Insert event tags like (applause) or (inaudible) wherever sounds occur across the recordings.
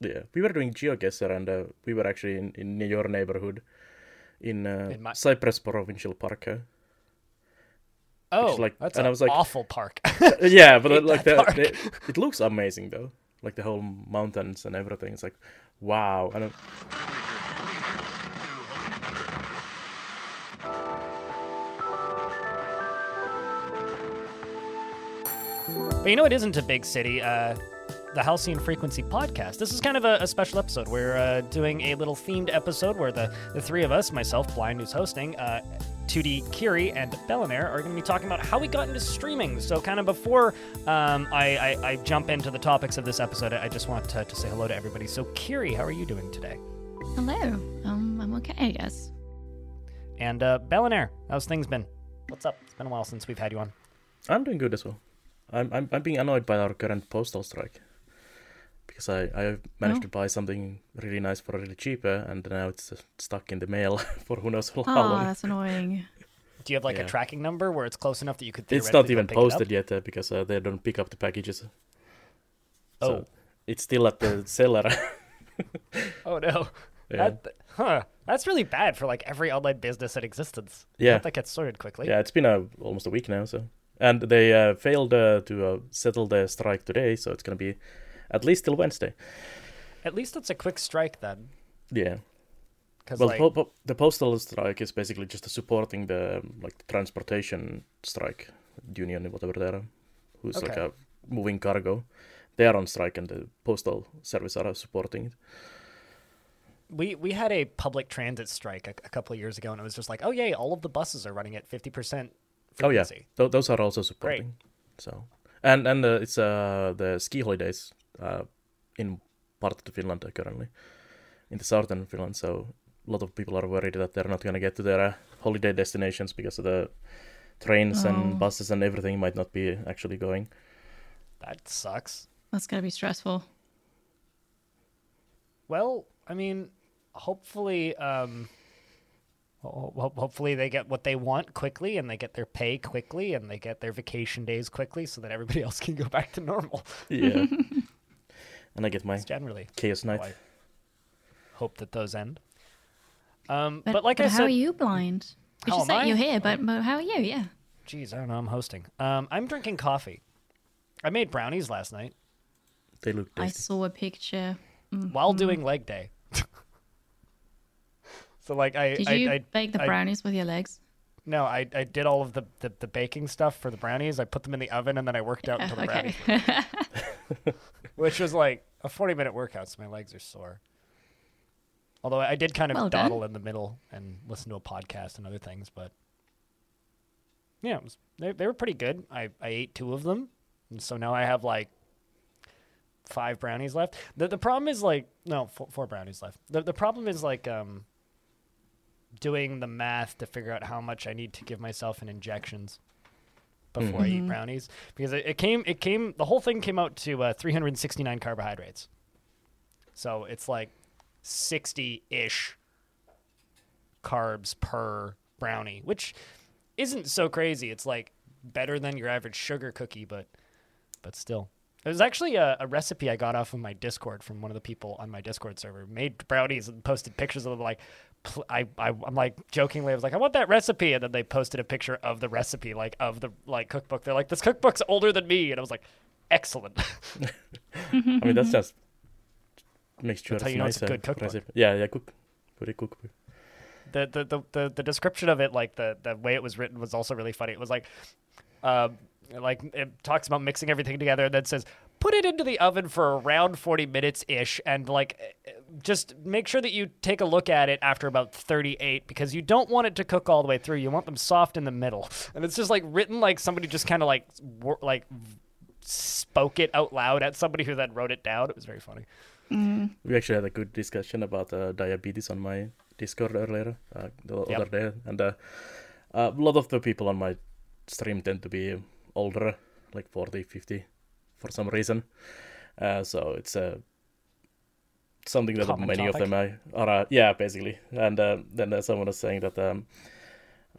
Yeah, we were doing GeoGuessr, and uh, we were actually in, in your neighborhood, in, uh, In my- Cypress Provincial Park. uh. Oh, like- that's and an I was like- awful park. (laughs) yeah, but (laughs) like that the, it looks amazing though, like the whole mountains and everything. It's like, wow. And But you know, it isn't a big city. Uh, the Halcyon Frequency podcast. This is kind of a, a special episode. We're uh, doing a little themed episode where the, the three of us, myself, Blind, who's hosting, uh, 2D Kiri, and Bellinair, are going to be talking about how we got into streaming. So, kind of before um, I, I, I jump into the topics of this episode, I just want to, to say hello to everybody. So, Kiri, how are you doing today? Hello. Um, I'm okay, I guess. And uh, Bellinair, how's things been? What's up? It's been a while since we've had you on. I'm doing good as well. I'm I'm, I'm being annoyed by our current postal strike because I I managed Oh. to buy something really nice for really cheap, uh, and now it's uh, stuck in the mail (laughs) for who knows how Oh, long. that's annoying. Do you have like a tracking number where it's close enough that you could? It's not even pick it up? posted yet uh, because uh, they don't pick up the packages. Oh. So it's still at the seller. (laughs) Oh no. yeah. That, huh. That's really bad for like every online business in existence. Yeah. that gets sorted quickly. Yeah, it's been uh, almost a week now. So, and they uh, failed uh, to uh, settle the strike today, so it's gonna be at least till Wednesday. At least it's a quick strike then. Yeah. Well, like, po- po- the postal strike is basically just supporting the um, like the transportation strike union, whatever they're, who's like a moving cargo. They are on strike, and the postal service are supporting it. we we had a public transit strike a, a couple of years ago, and it was just like, oh yay, all of the buses are running at fifty percent Oh yeah. Th- those are also supporting. Great. So, and and uh, it's uh, the ski holidays uh, in part of Finland currently, in the southern Finland. So a lot of people are worried that they're not going to get to their uh, holiday destinations because of the trains Oh. and buses and everything might not be actually going. That sucks. That's gotta be stressful. Well, I mean, hopefully, um, ho- ho- hopefully they get what they want quickly, and they get their pay quickly, and they get their vacation days quickly, so that everybody (laughs) else can go back to normal. Yeah. (laughs) and I get my It's generally chaos night. I hope that those end. Um, But, but, like but I how said, are you blind? We How just am said you're here, but, but how are you? Yeah. Jeez, I don't know. I'm hosting. Um, I'm drinking coffee. I made brownies last night They look I saw a picture. Mm, while doing leg day. (laughs) so like I, Did I, you I bake the I- brownies with your legs? no, I, I did all of the, the, the baking stuff for the brownies. I put them in the oven and then I worked out until the okay. brownies, (laughs) (laughs) which was like a 40 minute workout. So my legs are sore. Although I did kind of Well dawdle in the middle and listen to a podcast and other things, but yeah, it was, they they were pretty good. I I ate two of them, and so now I have like five brownies left. The the problem is like no four, four brownies left. The the problem is like um doing the math to figure out how much I need to give myself in injections before I eat Mhm. brownies because it, it came it came the whole thing came out to uh, 369 carbohydrates. So it's like 60 ish carbs per brownie, which isn't so crazy. It's like better than your average sugar cookie, but but still. It was actually a, a recipe I got off of my Discord from one of the people on my Discord server. Made brownies and posted pictures of them. Like, pl- I, I, I'm like jokingly, I was like, I want that recipe, and then they posted a picture of the recipe, like of the like cookbook. They're like, this cookbook's older than me, and I was like, excellent. (laughs) I mean, that's just makes sure That's how you know it's a good cookbook. recipe. Yeah, yeah, cook. Put it cook. the, the, the, the, the description of it, like the, the way it was written, was also really funny. It was like, um, like it talks about mixing everything together, and then says, put it into the oven for around forty minutes ish, and like, eh, just make sure that you take a look at it after about thirty eight, because you don't want it to cook all the way through. You want them soft in the middle, and it's just like written like somebody just kind of like wor- like spoke it out loud at somebody who then wrote it down. It was very funny. Mm. We actually had a good discussion about uh, diabetes on my Discord earlier, uh, the Yep. other day, and uh, a lot of the people on my stream tend to be older, like 40, 50, for some reason. Uh, so it's uh, something that Common many topic. of them are, are uh, yeah, basically. And uh, then uh, someone was saying that um,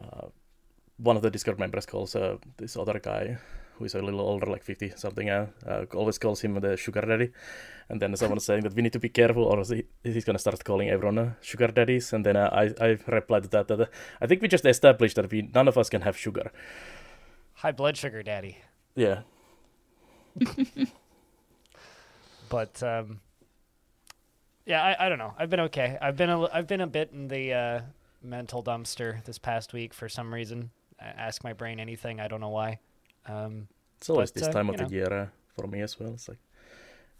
uh, one of the Discord members calls uh, this other guy who is a little older, like 50 something, uh, uh, always calls him the sugar daddy. And then someone is saying that we need to be careful, or he, he's going to start calling everyone uh, sugar daddies. And then uh, I, I replied to that that uh, I think we just established that we none of us can have sugar. High blood sugar daddy. Yeah. (laughs) But um, yeah, I, I don't know. I've been okay. I've been a, I've been a bit in the uh, mental dumpster this past week for some reason. I ask my brain anything. I don't know why. Um, It's always But, this uh, time of know. the year uh, for me as well. It's like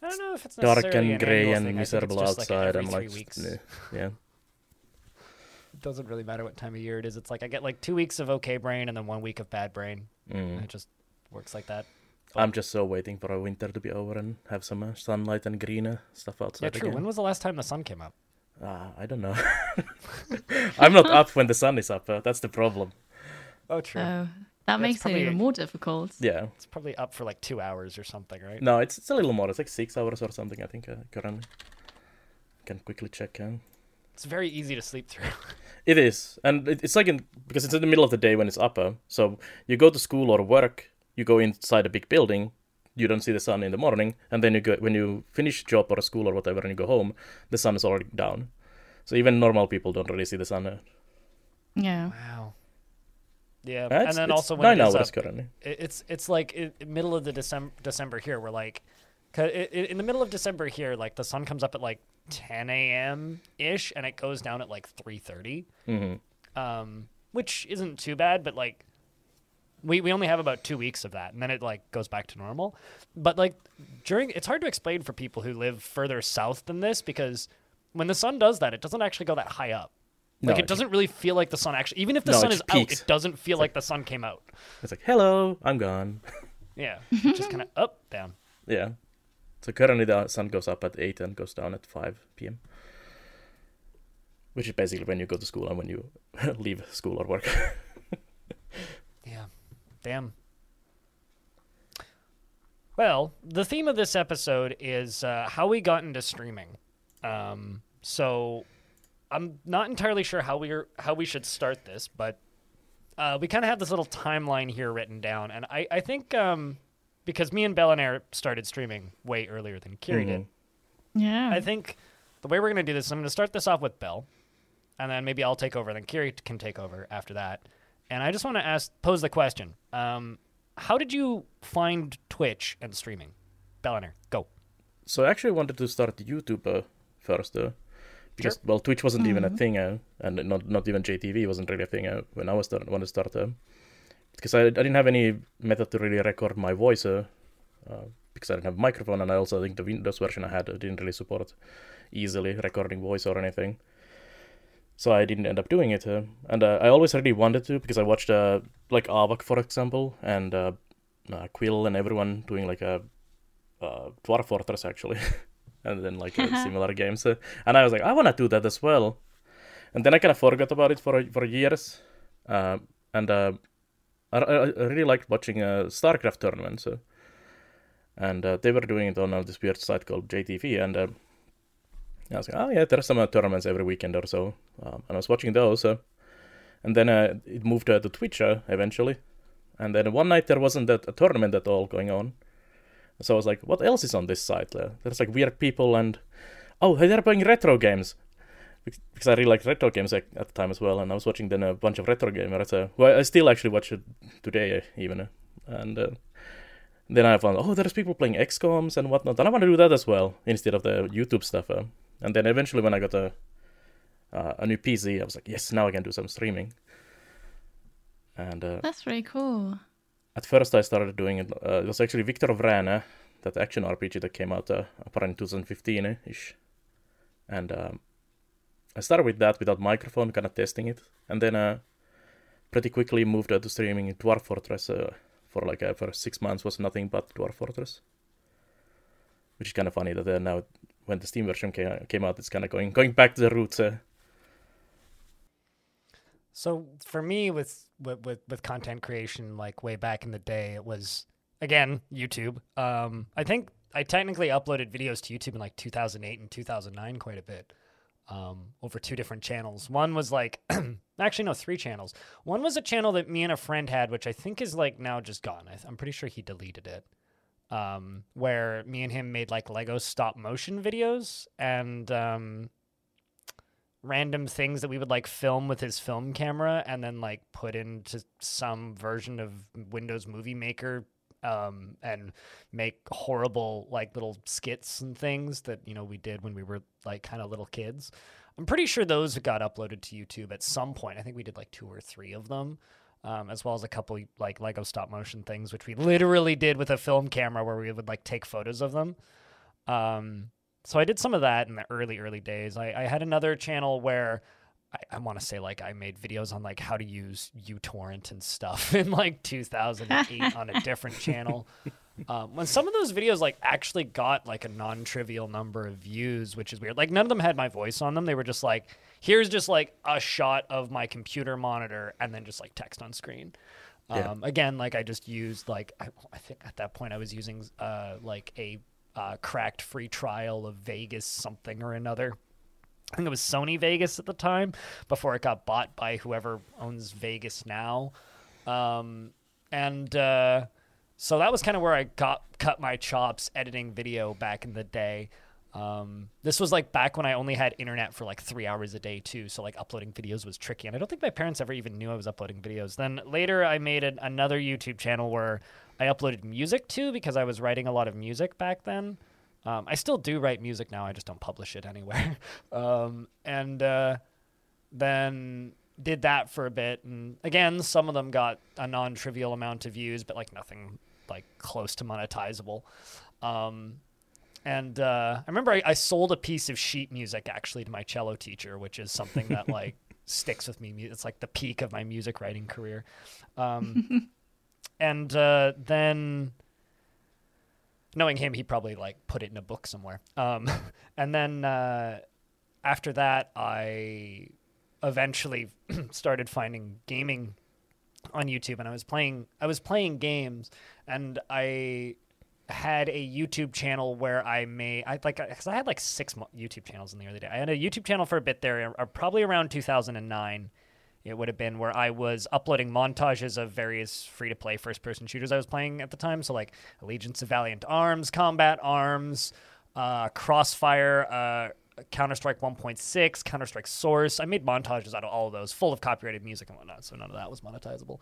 I don't know if it's dark and an grey and thing. I think miserable like, outside. I'm three like, weeks. Yeah. It doesn't really matter what time of year it is. It's like I get like two weeks of okay brain and then one week of bad brain. Mm. It just works like that. I'm just so waiting for a winter to be over and have some uh, sunlight and greener stuff outside Yeah, true. again. When was the last time the sun came up? Ah, I don't know. (laughs) I'm not up when the sun is up. Uh, that's the problem. Oh, true. So that makes it even more difficult. Yeah. it's probably up for like two hours or something, right? No, it's it's a little more. It's like six hours or something. I think uh, currently. Can quickly check. Uh. It's very easy to sleep through. It is, and it, it's like in because it's in the middle of the day when it's upper. So you go to school or work, you go inside a big building, you don't see the sun in the morning, and then you go when you finish job or school or whatever, and you go home, the sun is already down. So even normal people don't really see the sun. Uh, Yeah. Wow. Yeah, it's- and then it's also when nine it is hours up, currently. it's it's like i middle of the December December here. We're like, 'cause i i in the middle of December here, like the sun comes up at like 10 a.m. ish, and it goes down at like 3:30. hmm um, which isn't too bad, but like we we only have about two weeks of that, and then it like goes back to normal. But like during, it's hard to explain for people who live further south than this because when the sun does that, it doesn't actually go that high up. Like No, it doesn't really feel like the sun actually, even if the No, sun is just out, it doesn't feel like the sun came out. It's like hello, I'm gone. (laughs) Yeah, (laughs) just kind of up down. Yeah. So currently the sun goes up at 8 and goes down at 5 p.m. Which is basically when you go to school and when you (laughs) leave school or work. Yeah. Damn. Well, the theme of this episode is uh, how we got into streaming. Um, so I'm not entirely sure how we are how we should start this, but uh, we kind of have this little timeline here written down, and I I think um, because me and Bellinair started streaming way earlier than Kiri did, Mhm. Yeah. I think the way we're going to do this, I'm going to start this off with Bell, and then maybe I'll take over, then Kiri can take over after that. And I just want to ask, pose the question: um, How did you find Twitch and streaming? Bellinair, go. So I actually wanted to start YouTube uh, first, uh, because well, Twitch wasn't even a thing, uh, and not not even JTV wasn't really a thing uh, when I was start, wanted to start. Uh, because I, I didn't have any method to really record my voice, uh, uh, because I didn't have a microphone, and I also think the Windows version I had uh, didn't really support easily recording voice or anything. So I didn't end up doing it, uh, and uh, I always really wanted to because I watched uh, like Aavak for example, and uh, uh, Quill and everyone doing like a uh, Dwarf Fortress actually, (laughs) and then like uh, (laughs) similar games. Uh, and I was like, I want to do that as well. And then I kind of forgot about it for for years. And uh, I, I really liked watching uh, StarCraft tournaments. And uh, they were doing it on this weird site called JTV. And uh, I was like, oh yeah, there are some uh, tournaments every weekend or so. Um, and I was watching those. Uh, and then uh, it moved to Twitch eventually. And then one night there wasn't that, a tournament at all going on. So I was like, what else is on this site? Uh, there's like weird people and oh, they're playing retro games. Because I really liked retro games like, at the time as well, and I was watching then a bunch of retro gamers. Uh, well, I still actually watch it today, uh, even. Uh, and then I found, oh, there's people playing XComs and whatnot, and I want to do that as well instead of the YouTube stuff. Uh. And then eventually, when I got a uh, a new PC, I was like, yes, now I can do some streaming. And uh, That's really cool. at first I started doing it. Uh, it was actually Victor of Vrana, that action RPG that came out uh, apparently 2015 ish, and um, I started with that without microphone, kind of testing it, and then uh, pretty quickly moved uh, to streaming Dwarf Fortress uh, for like uh, for six months was nothing but Dwarf Fortress, which is kind of funny that uh, now when the Steam version came, came out, it's kind of going going back to the roots. Uh, So for me, with, with with with content creation, like way back in the day, it was again YouTube. Um, I think I technically uploaded videos to YouTube in like 2008 and 2009 quite a bit. um, over two different channels. One was like, (clears throat) actually, no, three channels. One was a channel that me and a friend had, which I think is like now just gone. I I'm pretty sure he deleted it. Um, where me and him made like Lego stop motion videos and um, random things that we would like film with his film camera and then like put into some version of Windows Movie Maker um, and make horrible like little skits and things that you know we did when we were like kind of little kids. I'm pretty sure those got uploaded to YouTube at some point. I think we did like two or three of them, um, as well as a couple like Lego stop motion things, which we literally did with a film camera where we would like take photos of them. Um, so I did some of that in the early early days. I, I had another channel where I, I want to say like I made videos on like how to use uTorrent and stuff (laughs) in like 2008 on a different (laughs) channel. Um, when some of those videos like actually got like a non-trivial number of views, which is weird. Like none of them had my voice on them. They were just like, here's just like a shot of my computer monitor and then just like text on screen. Yeah. Um, again, like I just used like I, I think at that point I was using uh, like a uh, cracked free trial of Vegas something or another. I think it was Sony Vegas at the time before it got bought by whoever owns Vegas now. Um, and uh, so that was kind of where I got cut my chops editing video back in the day. Um, this was like back when I only had internet for like three hours a day too, so like uploading videos was tricky, and I don't think my parents ever even knew I was uploading videos. Then later, I made an, another YouTube channel where I uploaded music too because I was writing a lot of music back then. Um, I still do write music now. I just don't publish it anywhere. (laughs) um, and uh, then did that for a bit, and again, some of them got a non-trivial amount of views, but like nothing like close to monetizable. Um, and uh, I remember I, I sold a piece of sheet music actually to my cello teacher, which is something that (laughs) like sticks with me. It's like the peak of my music writing career. Um, (laughs) and uh, then knowing him, he probably like put it in a book somewhere. Um, (laughs) and then uh, after that, I eventually (clears throat) started finding gaming on YouTube, and I was playing. I was playing games, and I had a YouTube channel where I made I like because I had like six YouTube channels in the early day. I had a YouTube channel for a bit there, uh, probably around 2009. It would have been where I was uploading montages of various free to play first person shooters I was playing at the time. So, like Alliance of Valiant Arms, Combat Arms, uh, Crossfire, uh, Counter Strike 1.6, Counter Strike Source. I made montages out of all of those, full of copyrighted music and whatnot. So, none of that was monetizable.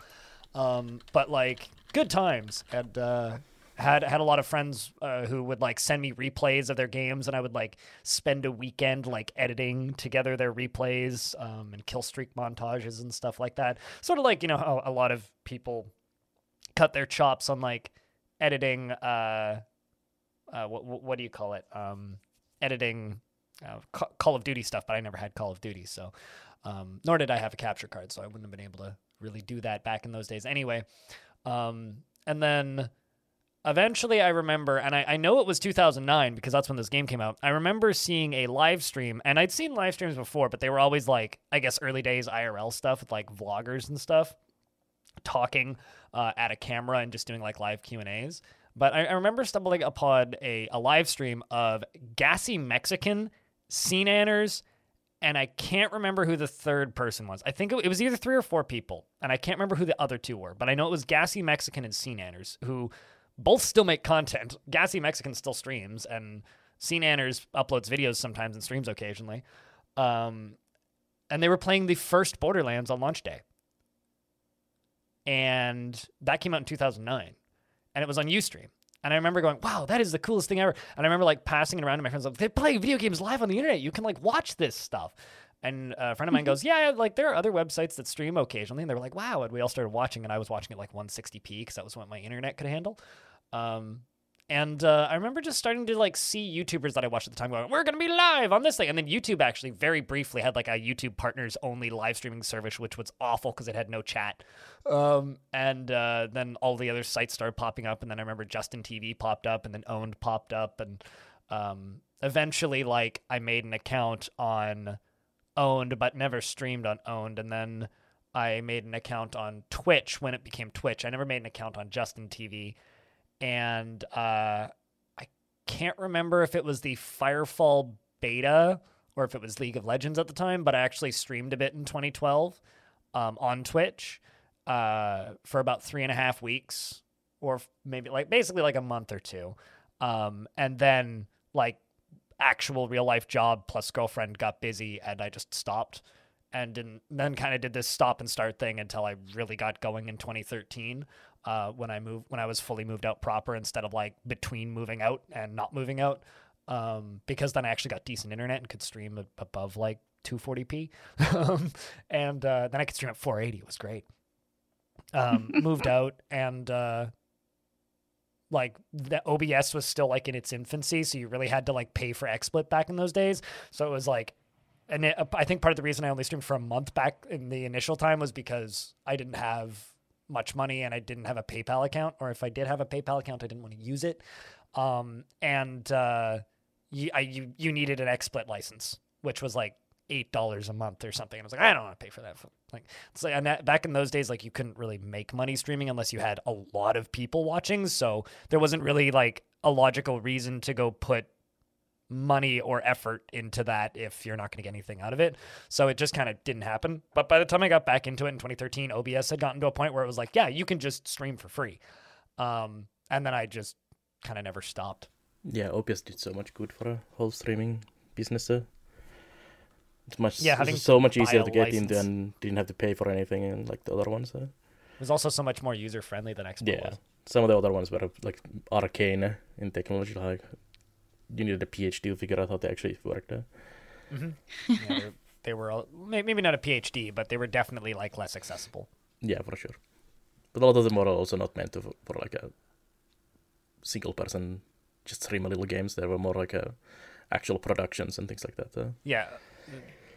Um, but, like, good times. And, uh, had had a lot of friends uh, who would like send me replays of their games, and I would like spend a weekend like editing together their replays um, and kill streak montages and stuff like that. Sort of like you know how a lot of people cut their chops on like editing. Uh, uh, what what do you call it? Um, editing uh, Call of Duty stuff, but I never had Call of Duty, so um, nor did I have a capture card, so I wouldn't have been able to really do that back in those days. Anyway, um, and then eventually I remember, and I, I know it was 2009 because that's when this game came out. I remember seeing a live stream, and I'd seen live streams before, but they were always like, I guess, early days IRL stuff with like vloggers and stuff talking uh, at a camera and just doing like live Q and A's. But I, I remember stumbling upon a, a live stream of Gassy Mexican, Scene and I can't remember who the third person was. I think it, it was either three or four people, and I can't remember who the other two were. But I know it was Gassy Mexican and Scene who both still make content. Gassy Mexican still streams, and Seananners uploads videos sometimes and streams occasionally. Um, and they were playing the first Borderlands on launch day. And that came out in 2009. And it was on Ustream. And I remember going, wow, that is the coolest thing ever. And I remember like passing it around to my friends, like, they play video games live on the internet. You can like watch this stuff. And a friend of mine goes, yeah, like there are other websites that stream occasionally. And they were like, wow. And we all started watching, and I was watching it like 160p because that was what my internet could handle. Um, and uh, I remember just starting to like see YouTubers that I watched at the time going, "We're gonna be live on this thing," and then YouTube actually very briefly had like a YouTube partners only live streaming service, which was awful because it had no chat. Um, and uh, then all the other sites started popping up, and then I remember Justin TV popped up, and then Own3d popped up, and um, eventually like I made an account on Own3d, but never streamed on Own3d, and then I made an account on Twitch when it became Twitch. I never made an account on Justin TV and uh, I can't remember if it was the Firefall beta or if it was League of Legends at the time, but I actually streamed a bit in 2012 um, on Twitch uh, for about three and a half weeks, or maybe like basically like a month or two. Um, and then like actual real life job plus girlfriend got busy and I just stopped. And didn't, then kind of did this stop and start thing until I really got going in 2013 uh, when I moved when I was fully moved out proper instead of like between moving out and not moving out um, because then I actually got decent internet and could stream above like 240p um, (laughs) and uh, then I could stream at 480 it was great. Um, (laughs) moved out and uh, like the OBS was still like in its infancy so you really had to like pay for XSplit back in those days so it was like and it, I think part of the reason I only streamed for a month back in the initial time was because I didn't have much money and I didn't have a PayPal account, or if I did have a PayPal account, I didn't want to use it. Um, and uh, you, I, you you needed an XSplit license, which was like eight dollars a month or something. And I was like, I don't want to pay for that. Like, it's like and that, back in those days, like you couldn't really make money streaming unless you had a lot of people watching. So there wasn't really like a logical reason to go put money or effort into that if you're not going to get anything out of it. So it just kind of didn't happen. But by the time I got back into it in 2013, OBS had gotten to a point where it was like, yeah, you can just stream for free. Um, and then I just kind of never stopped. Yeah, OBS did so much good for a whole streaming business. It's much yeah, having so much easier to get license. into and didn't have to pay for anything and like the other ones. Uh. It was also so much more user friendly than XSplit Yeah, was. some of the other ones were like arcane in technology. Like you needed a PhD to figure out how they actually worked. Uh. Mm-hmm. yeah, (laughs) they- they were all- maybe not a PhD, but they were definitely like less accessible. Yeah, for sure. But a lot of them were also not meant to for, for like a single person just stream a little games. They were more like a actual productions and things like that. Uh. Yeah,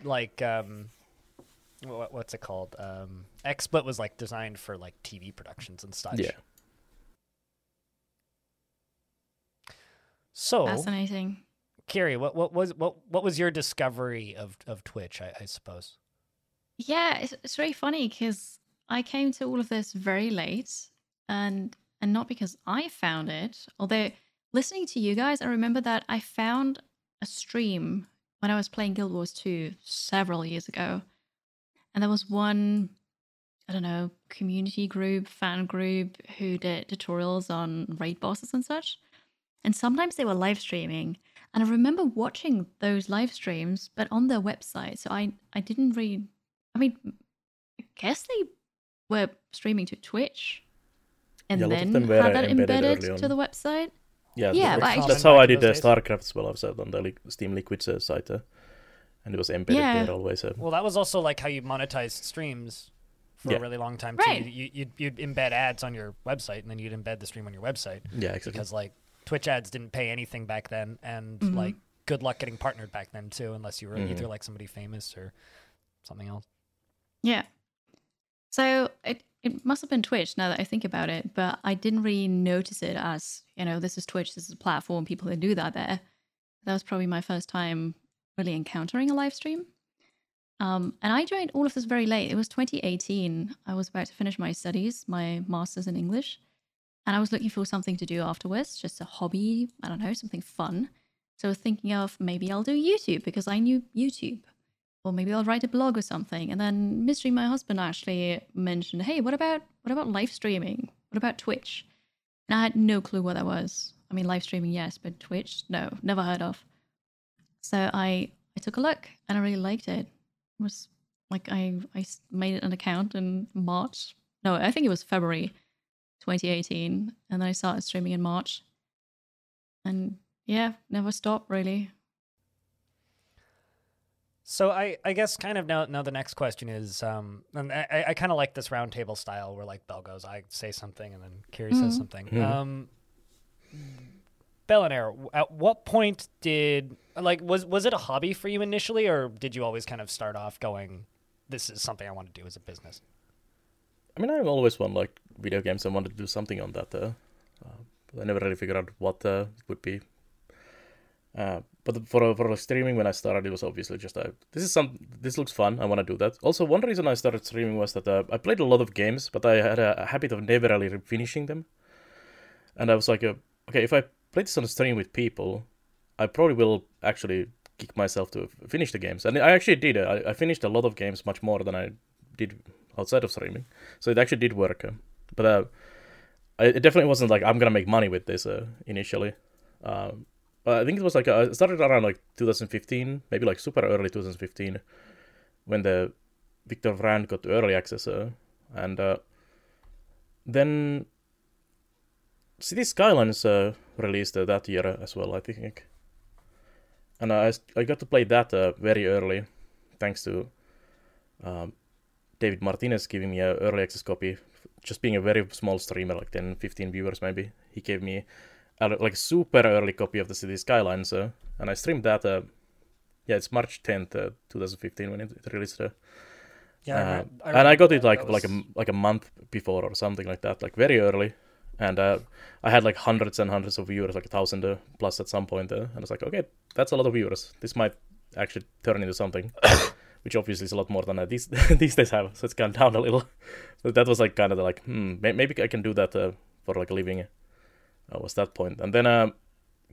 like um, what, what's it called? Um, XSplit was like designed for like TV productions and such. Yeah. So, Fascinating. Kiri, what what was what what was your discovery of of Twitch? I, I suppose. Yeah, it's, it's very funny because I came to all of this very late, and and not because I found it. Although listening to you guys, I remember that I found a stream when I was playing Guild Wars 2 several years ago, and there was one, I don't know, community group, fan group who did tutorials on raid bosses and such, and sometimes they were live streaming. And I remember watching those live streams, but on their website. So I, I didn't really I mean, I guess they were streaming to Twitch and Yeah, a lot of then had that embedded embedded, to the website. Yeah, Yeah, that- but I that's how I did the those. StarCraft as well. I was uh, on the Team Liquid uh, site, uh, and it was embedded Yeah. there always. Uh, Well, that was also like how you monetized streams for Yeah. a really long time Right. too. You, you'd, you'd embed ads on your website, and then you'd embed the stream on your website yeah, exactly. because like Twitch ads didn't pay anything back then, and Mhm. like good luck getting partnered back then too, unless you were Mhm. either like somebody famous or something else. Yeah. So it it must have been Twitch now that I think about it, but I didn't really notice it as, you know, this is Twitch, this is a platform, people can do that there. That was probably my first time really encountering a live stream. Um, and I joined all of this very late. It was 2018. I was about to finish my studies, my master's in English, and I was looking for something to do afterwards, just a hobby, I don't know, something fun. So I was thinking of maybe I'll do YouTube because I knew YouTube or maybe I'll write a blog or something. And then Mystery, my husband, actually mentioned, "Hey, what about what about live streaming? What about Twitch?" And I had no clue what that was. I mean, live streaming, yes, but Twitch, no, never heard of. So I I took a look and I really liked it. It was like I I made an account in March. No, I think it was February 2018, and then I started streaming in March. And yeah, never stopped really. So I, I guess kind of now now the next question is um and I, I- kind of like this roundtable style where like Bell goes I say something and then Kiri says Mhm. something. Mhm. Um, Bellinair, at what point did like was was it a hobby for you initially or did you always kind of start off going this is something I want to do as a business? I mean, I've always won like video games. I wanted to do something on that. Uh, uh, but I never really figured out what uh, it would be. Uh, but for for streaming, when I started, it was obviously just uh, this is some this looks fun. I want to do that. Also, one reason I started streaming was that uh, I played a lot of games, but I had a, a habit of never really finishing them. And I was like, uh, okay, if I play this on stream with people, I probably will actually kick myself to finish the games, and I actually did. I, I finished a lot of games, much more than I did outside of streaming. So it actually did work. uh, But uh, it definitely wasn't like I'm gonna make money with this uh, initially. Um, but I think it was like uh, I started around like 2015, maybe like super early 2015, when the Victor Vran got early access, uh, and uh, then City Skylines uh, released uh, that year as well, I think. And I, I got to play that uh, very early, thanks to um, David Martinez giving me an early access copy. Just being a very small streamer, like 10, 15 viewers maybe, he gave me a like super early copy of the City skyline. So, and I streamed that. Uh, yeah, it's March 10th, uh, 2015 when it, it released. Uh, Yeah, I uh, remem- I and I got remember it like That like a like a month before or something like that, like very early. And uh, I had like hundreds and hundreds of viewers, like a thousand uh, plus at some point. Uh, and I was like, okay, that's a lot of viewers. This might actually turn into something, (coughs) which obviously is a lot more than I these (laughs) these days have. So it's gone down a little. (laughs) But that was like kind of the, like, hmm, maybe I can do that uh, for like a living. Uh, was that point, and then uh,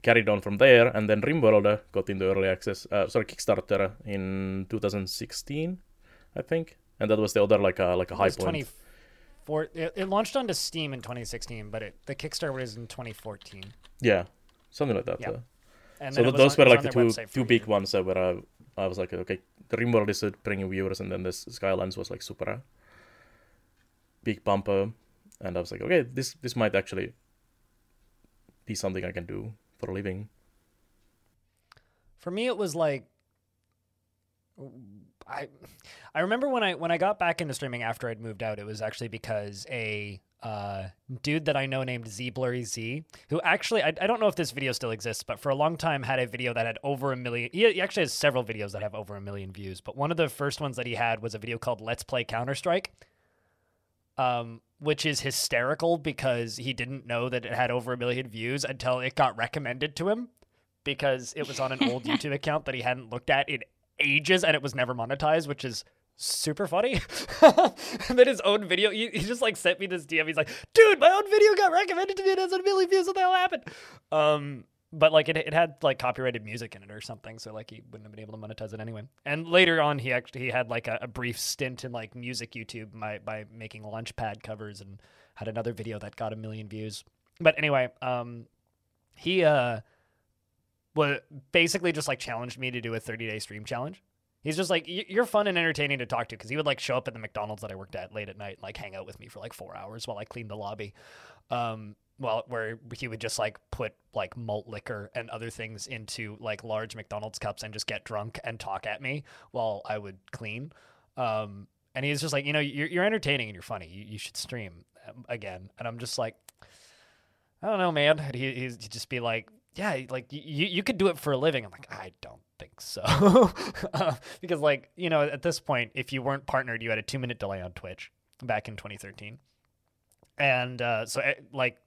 carried on from there, and then RimWorld uh, got into early access. Uh, sorry, Kickstarter in 2016, I think, and that was the other like a like a high point. 24 it, it launched onto Steam in 2016, but it, the Kickstarter was in 2014. Yeah, something like that. Yeah. uh. And so then it th- those on- were like the two two big year. ones uh, where I, I was like, okay, the RimWorld is uh, bringing viewers, and then this Skylines was like super uh, big bumper, and I was like, okay, this this might actually be something I can do for a living. For me, it was like I I remember when I when I got back into streaming after I'd moved out, it was actually because a uh, dude that I know named Z Blurry Z, who actually I, I don't know if this video still exists, but for a long time had a video that had over a million. He, he actually has several videos that have over a million views, but one of the first ones that he had was a video called "Let's Play Counter Strike." Um, which is hysterical because he didn't know that it had over a million views until it got recommended to him because it was on an old (laughs) YouTube account that he hadn't looked at in ages and it was never monetized, which is super funny. (laughs) and then his own video, he, he just like sent me this DM. He's like, dude, my own video got recommended to me. And it has a million views. What the hell happened? Um, but like it, it had like copyrighted music in it or something, so like he wouldn't have been able to monetize it anyway. And later on, he actually he had like a, a brief stint in like music YouTube by by making Launchpad covers and had another video that got a million views. But anyway, um, he uh was basically just like challenged me to do a 30 day stream challenge. He's just like, "Y- you're fun and entertaining to talk to because he would like show up at the McDonald's that I worked at late at night and like hang out with me for like four hours while I cleaned the lobby. Um, well, where he would just like put like malt liquor and other things into like large McDonald's cups and just get drunk and talk at me while I would clean. Um, and he's just like, you know, you're, you're entertaining and you're funny. You, you should stream um, again. And I'm just like, I don't know, man. And he, he'd just be like, yeah, like you, you could do it for a living. I'm like, I don't think so. (laughs) uh, because like, you know, at this point, if you weren't partnered, you had a two minute delay on Twitch back in 2013. And uh, so eh, like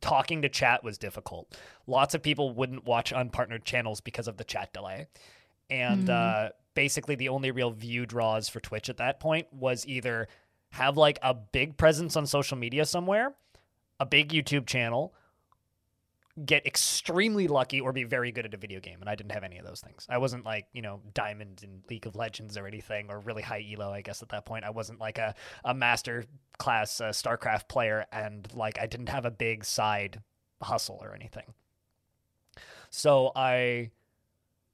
talking to chat was difficult. Lots of people wouldn't watch unpartnered channels because of the chat delay. And uh, basically, the only real view draws for Twitch at that point was either have like a big presence on social media somewhere, a big YouTube channel, get extremely lucky, or be very good at a video game. And I didn't have any of those things. I wasn't like, you know, diamond in League of Legends or anything, or really high elo, I guess, at that point. I wasn't like a, a master class uh, StarCraft player, and like I didn't have a big side hustle or anything. So I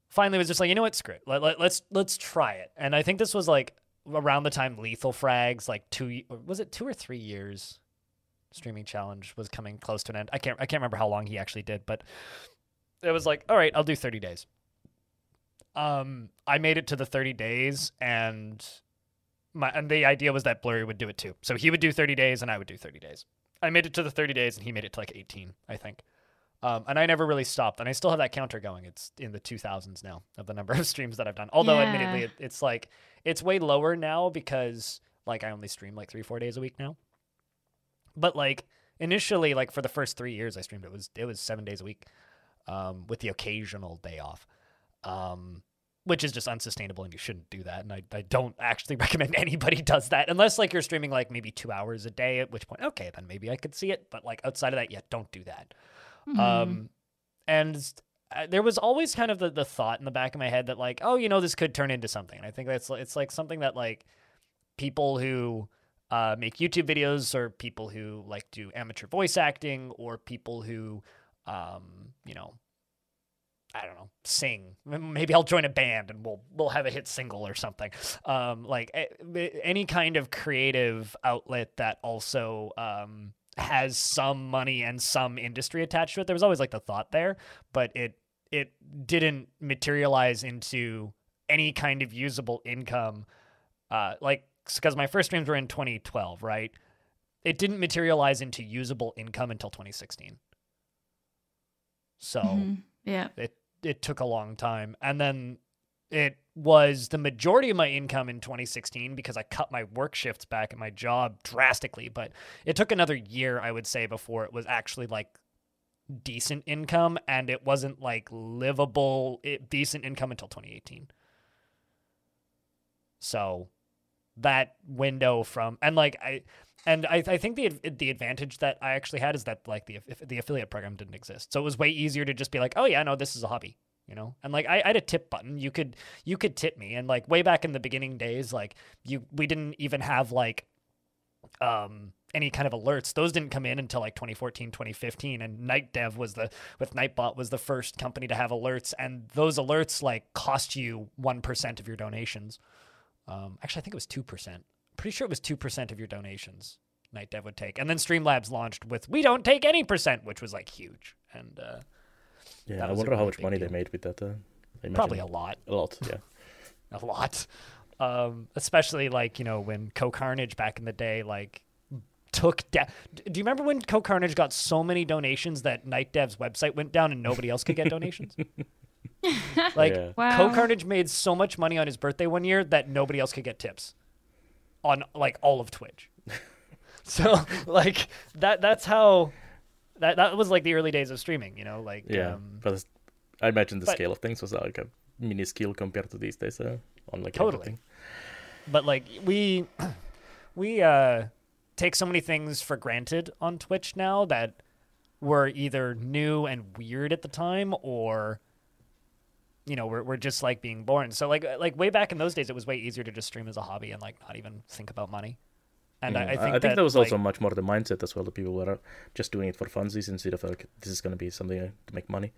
finally was just like, you know what, screw it. Let, let, let's let's try it. And I think this was like around the time LethalFrag's, like two was it two or three years? Streaming challenge was coming close to an end. I can't I can't remember how long he actually did, but it was like, all right, I'll do thirty days. Um, I made it to the thirty days, and my and the idea was that Blurry would do it too. So he would do thirty days, and I would do thirty days. I made it to the thirty days, and he made it to like eighteen, I think. Um, and I never really stopped, and I still have that counter going. It's in the 2000s now of the number of (laughs) streams that I've done. Although, Yeah. admittedly, it, it's like it's way lower now because like I only stream like three, four days a week now. But like initially, like for the first three years I streamed, it was it was seven days a week, um, with the occasional day off, um, which is just unsustainable, and you shouldn't do that. And I, I don't actually (laughs) recommend anybody does that unless like you're streaming like maybe two hours a day. At which point, okay, then maybe I could see it. But like outside of that, yeah, don't do that. Mhm. Um, and uh, there was always kind of the, the thought in the back of my head that like, oh, you know, this could turn into something. And I think that's it's like something that like people who uh, make YouTube videos or people who like do amateur voice acting or people who, um, you know, I don't know, sing. Maybe I'll join a band and we'll we'll have a hit single or something. Um, like any kind of creative outlet that also um, has some money and some industry attached to it. There was always like the thought there, but it it didn't materialize into any kind of usable income. Uh, like because my first streams were in 2012, right? It didn't materialize into usable income until 2016. So Mhm. Yeah. it it took a long time, and then it was the majority of my income in 2016 because I cut my work shifts back at my job drastically. But it took another year, I would say, before it was actually like decent income, and it wasn't like livable, it, decent income until 2018. So that window from and like I and I, I think the the advantage that I actually had is that like the the affiliate program didn't exist, so it was way easier to just be like, oh yeah, no, this is a hobby, you know. And like I, I had a tip button, you could you could tip me, and like way back in the beginning days, like you we didn't even have like um any kind of alerts. Those didn't come in until like 2014 2015 and nightdev was the with nightbot was the first company to have alerts. And those alerts like cost you 1% of your donations um, actually i think it was 2% pretty sure it was 2% of your donations nightdev would take and then streamlabs launched with we don't take any percent which was like huge and uh, Yeah, I wonder how much money deal. they made with that. Uh, probably a lot a lot. Yeah. (laughs) a lot. Um, especially like you know when CohhCarnage back in the day like took down. Do you remember when CohhCarnage got so many donations that Night Dev's website went down and nobody else could get donations? (laughs) (laughs) like Yeah. Wow. CohhCarnage made so much money on his birthday one year that nobody else could get tips on like all of Twitch. (laughs) so like that that's how that that was like the early days of streaming. You know like Yeah, um, but I imagine the but- scale of things was like a mini skill compared to these days. Uh, on like Totally. everything. but like we (clears throat) we uh take so many things for granted on Twitch now that were either new and weird at the time or you know we're, we're just like being born so like like way back in those days it was way easier to just stream as a hobby and like not even think about money and I, I Mm, think that, that was also much more the mindset as well. The people were just doing it for funsies instead of like this is going to be something to make money.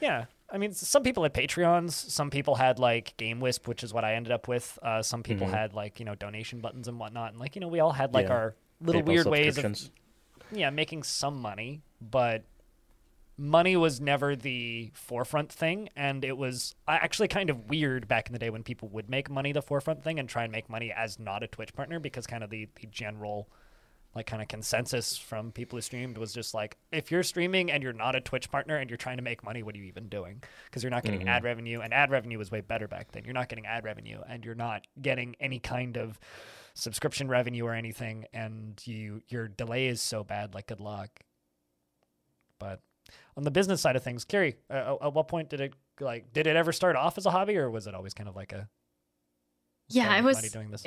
Yeah, I mean, some people had Patreons. Some people had like Game Wisp, which is what I ended up with. Uh, some people Mhm. had like you know donation buttons and whatnot, and like you know we all had like Yeah. our little PayPal weird ways of yeah making some money, but money was never the forefront thing, and it was uh, actually kind of weird back in the day when people would make money the forefront thing and try and make money as not a Twitch partner because kind of the the general like kind of consensus from people who streamed was just like if you're streaming and you're not a Twitch partner and you're trying to make money, what are you even doing? Because you're not getting Mhm. ad revenue, and ad revenue was way better back then. You're not getting ad revenue, and you're not getting any kind of subscription revenue or anything, and you your delay is so bad. Like good luck. But on the business side of things, Kiri, uh, at what point did it like did it ever start off as a hobby, or was it always kind of like a Yeah, "Let's it make was. doing this?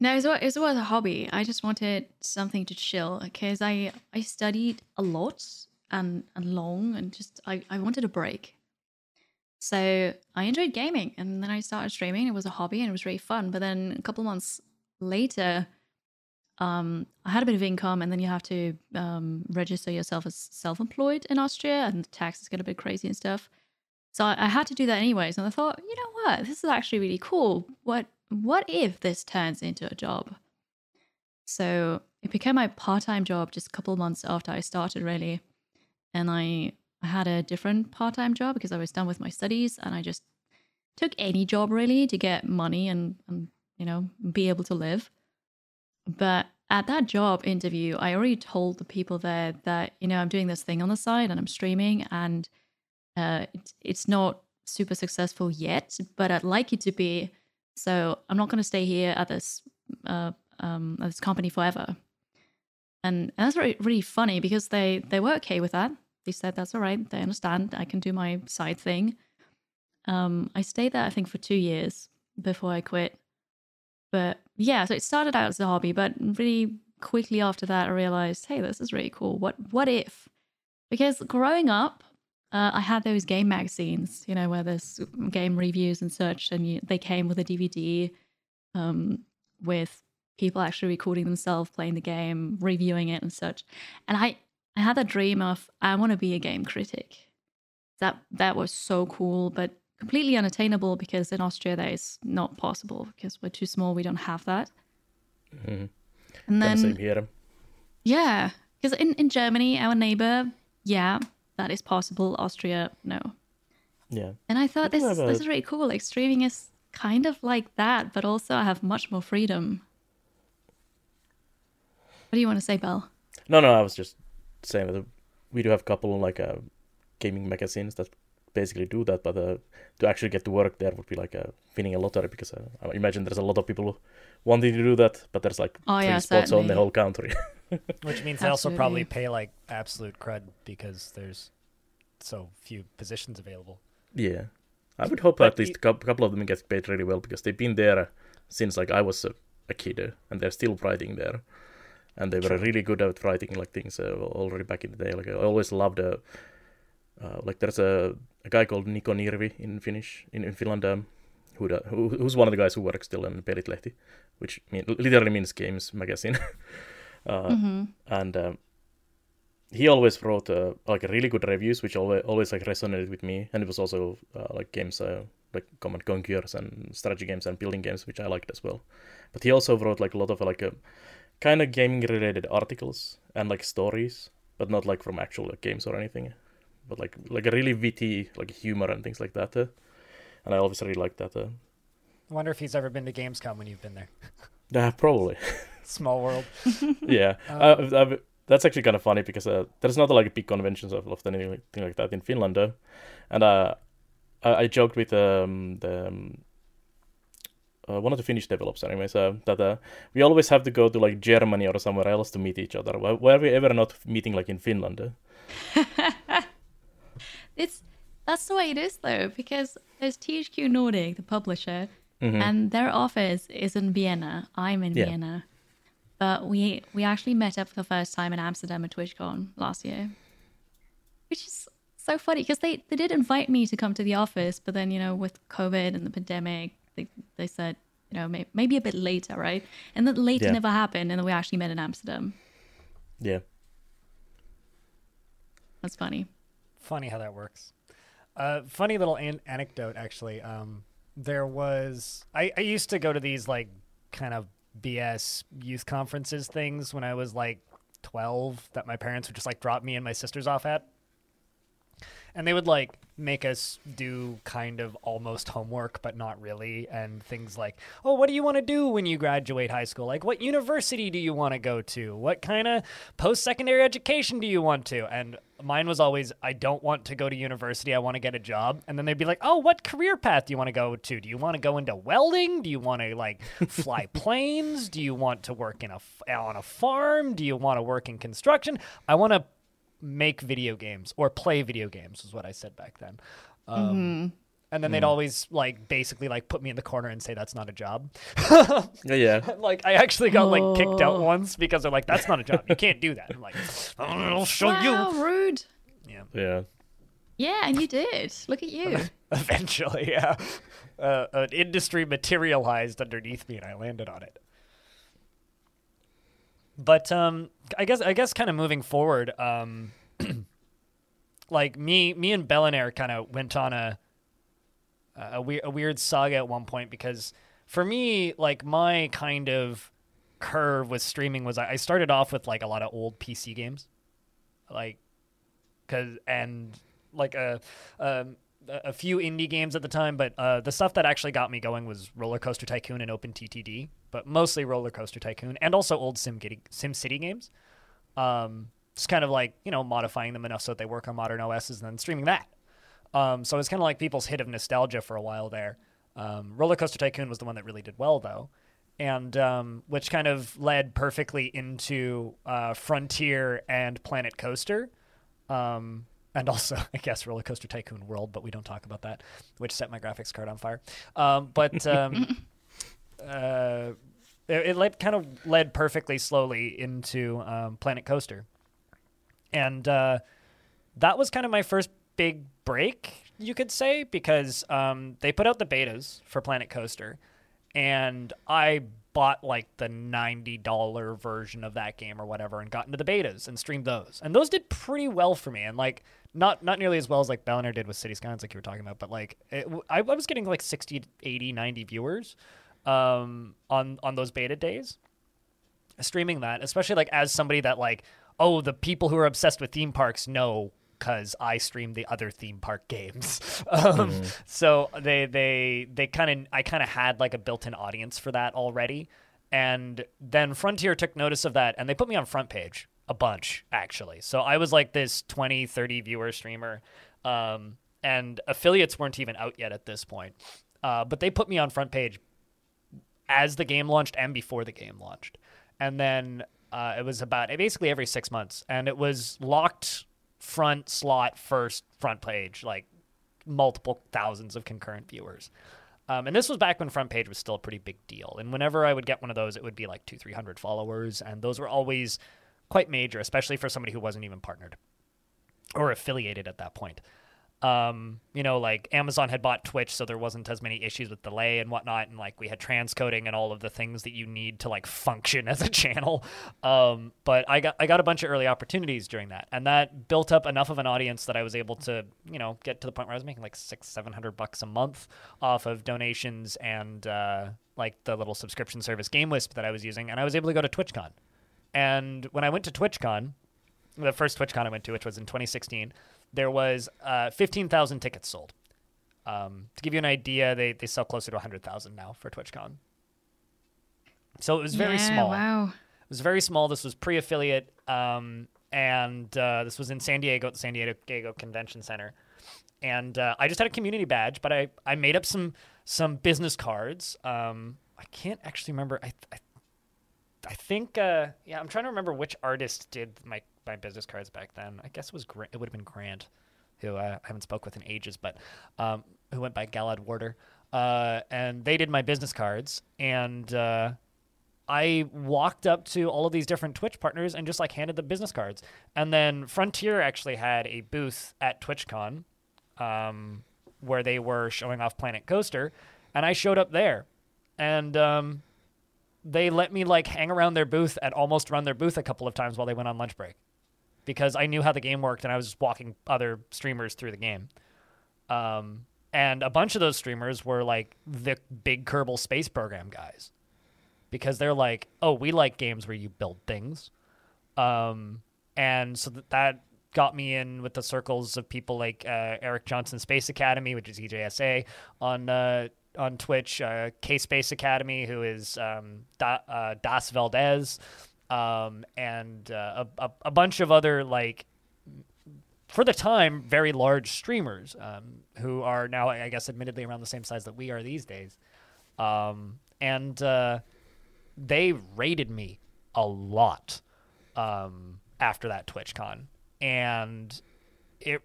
No, it was, it was a hobby. I just wanted something to chill because I I studied a lot and and long and just I I wanted a break. So I enjoyed gaming and then I started streaming. It was a hobby and it was really fun. But then a couple months later, um, I had a bit of income and then you have to um, register yourself as self-employed in Austria and the taxes get a bit crazy and stuff. So I, I had to do that anyways. And I thought, you know what, this is actually really cool. What what if this turns into a job? So it became my part-time job just a couple months after I started, really. And I I had a different part-time job because I was done with my studies, and I just took any job really to get money and, and you know be able to live. But at that job interview, I already told the people there that you know I'm doing this thing on the side and I'm streaming, and uh, it's it's not super successful yet, but I'd like it to be. So I'm not going to stay here at this uh, um, at this company forever. And, and that's really, really funny because they they were okay with that. They said that's all right. They understand. I can do my side thing. Um, I stayed there I think for two years before I quit. But yeah, so it started out as a hobby, but really quickly after that, I realized, hey, this is really cool. What what if? Because growing up, uh, I had those game magazines, you know, where there's game reviews and such, and you, they came with a DVD um, with people actually recording themselves playing the game, reviewing it, and such. And I, I had a dream of I want to be a game critic. That that was so cool, but completely unattainable because in Austria that is not possible because we're too small. We don't have that. Mm-hmm. And then same here. yeah, because in, in Germany, our neighbor, yeah, that is possible. Austria, no. Yeah. And I thought this is, have this is really cool. Like streaming is kind of like that, but also I have much more freedom. What do you want to say, Bell? No, no, I was just saying that we do have a couple like uh, gaming magazines that basically do that, but uh, to actually get to work there would be like uh, winning a lottery because uh, I imagine there's a lot of people wanting to do that, but there's like Oh, three yeah, spots on the whole country. (laughs) Which means they also probably pay like absolute crud because there's so few positions available. yeah, I would hope But at least a cou- couple of them get paid really well because they've been there uh, since like I was a, a kid, uh, and they're still writing there, and they were True. really good at writing like things uh, already back in the day. Like I always loved uh, uh, like there's a, a guy called Niko Nirvi in Finnish in, in Finland um, who, da- who who's one of the guys who works still in Pelitlehti, which mean, literally means games magazine. (laughs) uh, hmm and um, he always wrote uh, like really good reviews, which always always like resonated with me. And it was also uh, like games uh, like Command Conquerors and strategy games and building games, which I liked as well. But he also wrote like a lot of like uh, kind of gaming related articles and like stories, but not like from actual like, games or anything, but like like a really witty like humor and things like that. Uh, and I always really liked that. Uh, I wonder if he's ever been to Gamescom when you've been there. (laughs) yeah, probably. (laughs) Small world. (laughs) yeah, Um, uh, I've- that's actually kind of funny because uh, there's not like big conventions of, of anything like that in Finland, uh, and uh, I, I joked with um, the um, uh, one of the Finnish developers, anyways, uh, that uh, we always have to go to like Germany or somewhere else to meet each other. Why, why are we ever not meeting like in Finland? It's that's the way it is though, because there's THQ Nordic, the publisher, Mhm. and their office is in Vienna. I'm in Yeah. Vienna, but we we actually met up for the first time in Amsterdam at TwitchCon last year, which is so funny because they they did invite me to come to the office, but then you know with COVID and the pandemic, they they said you know may, maybe a bit later, right? And then later Yeah. never happened, and then we actually met in Amsterdam. Yeah, That's funny. Funny how that works. Uh, funny little an- anecdote, actually. Um, there was I, I used to go to these like kind of BS youth conferences things when I was like twelve that my parents would just like drop me and my sisters off at. And they would like make us do kind of almost homework, but not really. And things like, oh, what do you want to do when you graduate high school? Like, what university do you want to go to? What kind of post secondary education do you want to? And mine was always, I don't want to go to university. I want to get a job. And then they'd be like, oh, what career path do you want to go to? Do you want to go into welding? Do you want to like fly (laughs) planes? Do you want to work in a on a farm? Do you want to work in construction? I want to make video games or play video games was what I said back then. Um, And then they'd always like basically like put me in the corner and say that's not a job. yeah, (laughs) yeah. like I actually got like kicked out Oh. once because they're like that's not a job. You can't do that. I'm like I'll show wow, you. rude. Yeah. yeah. Yeah, and you did. Look at you. (laughs) Eventually, yeah. Uh, an industry materialized underneath me and I landed on it. But um, I guess I guess kind of moving forward, um, (clears throat) like me me and Bellinair kind of went on a a, weird a weird saga at one point because for me, like my kind of curve with streaming was I I started off with like a lot of old PC games, like cause and like a um, a few indie games at the time, but uh, the stuff that actually got me going was Roller Coaster Tycoon and OpenTTD, but mostly Roller Coaster Tycoon and also old Sim Sim City games. Um, just kind of like you know modifying them enough so that they work on modern OSs and then streaming that. Um, so it's kind of like people's hit of nostalgia for a while there. Um, Roller Coaster Tycoon was the one that really did well though, and um, which kind of led perfectly into uh, Frontier and Planet Coaster. Um, and also, (laughs) I guess, Roller Coaster Tycoon World, but we don't talk about that, which set my graphics card on fire. Um, but (laughs) um, uh, it, it led, kind of led perfectly slowly into um, Planet Coaster. And uh, that was kind of my first big break, you could say, because um, they put out the betas for Planet Coaster, and I bought like the $90 version of that game or whatever and got into the betas and streamed those. And those did pretty well for me. And like, not not nearly as well as like Bellinair did with City Skylines, like you were talking about, but like, it, I, I was getting like 60, 80, 90 viewers um, on, on those beta days. Streaming that, especially like as somebody that like, oh, the people who are obsessed with theme parks know because I stream the other theme park games. (laughs) um, So they they they kind of I kind of had like a built-in audience for that already, and then Frontier took notice of that and they put me on front page a bunch actually. So I was like this 20, 30 viewer streamer, um, and affiliates weren't even out yet at this point. Uh, but they put me on front page as the game launched and before the game launched. And then uh, it was about basically every six months, and it was locked front slot first front page, like multiple thousands of concurrent viewers. Um, and this was back when front page was still a pretty big deal. And whenever I would get one of those, it would be like two, three hundred followers, and those were always quite major, especially for somebody who wasn't even partnered or affiliated at that point um, you know, like Amazon had bought Twitch, so there wasn't as many issues with delay and whatnot, and like we had transcoding and all of the things that you need to like function (laughs) as a channel. Um, but I got I got a bunch of early opportunities during that, and that built up enough of an audience that I was able to, you know, get to the point where I was making like six, seven hundred bucks a month off of donations and uh, like the little subscription service GameWisp that I was using, and I was able to go to TwitchCon. And when I went to TwitchCon, the first TwitchCon I went to, which was in 2016 there was uh, 15,000 tickets sold. Um, to give you an idea, they, they sell closer to 100,000 now for TwitchCon. So it was very Yeah, small. Wow. It was very small. This was pre-affiliate, um, and uh, this was in San Diego at the San Diego Convention Center. And uh, I just had a community badge, but I, I made up some some business cards. Um, I can't actually remember. I I, I think uh, yeah, I'm trying to remember which artist did my my business cards back then. I guess it was Grant, it would have been Grant, who uh, I haven't spoke with in ages, but um, who went by Galad Warder. Uh, and they did my business cards, and uh, I walked up to all of these different Twitch partners and just like handed them business cards. And then Frontier actually had a booth at TwitchCon um, where they were showing off Planet Coaster, and I showed up there, and um, they let me like hang around their booth and almost run their booth a couple of times while they went on lunch break, because I knew how the game worked and I was just walking other streamers through the game. Um, and a bunch of those streamers were like the big Kerbal Space Program guys because they're like, oh, we like games where you build things. Um, and so that, that got me in with the circles of people like uh, Eric Johnson Space Academy, which is EJSA, on uh, on Twitch, uh, K Space Academy, who is um, da, uh, Das Valdez, um, and uh, a, a, bunch of other like for the time, very large streamers um, who are now, I guess, admittedly around the same size that we are these days. Um, and uh, they rated me a lot um, after that TwitchCon. And it,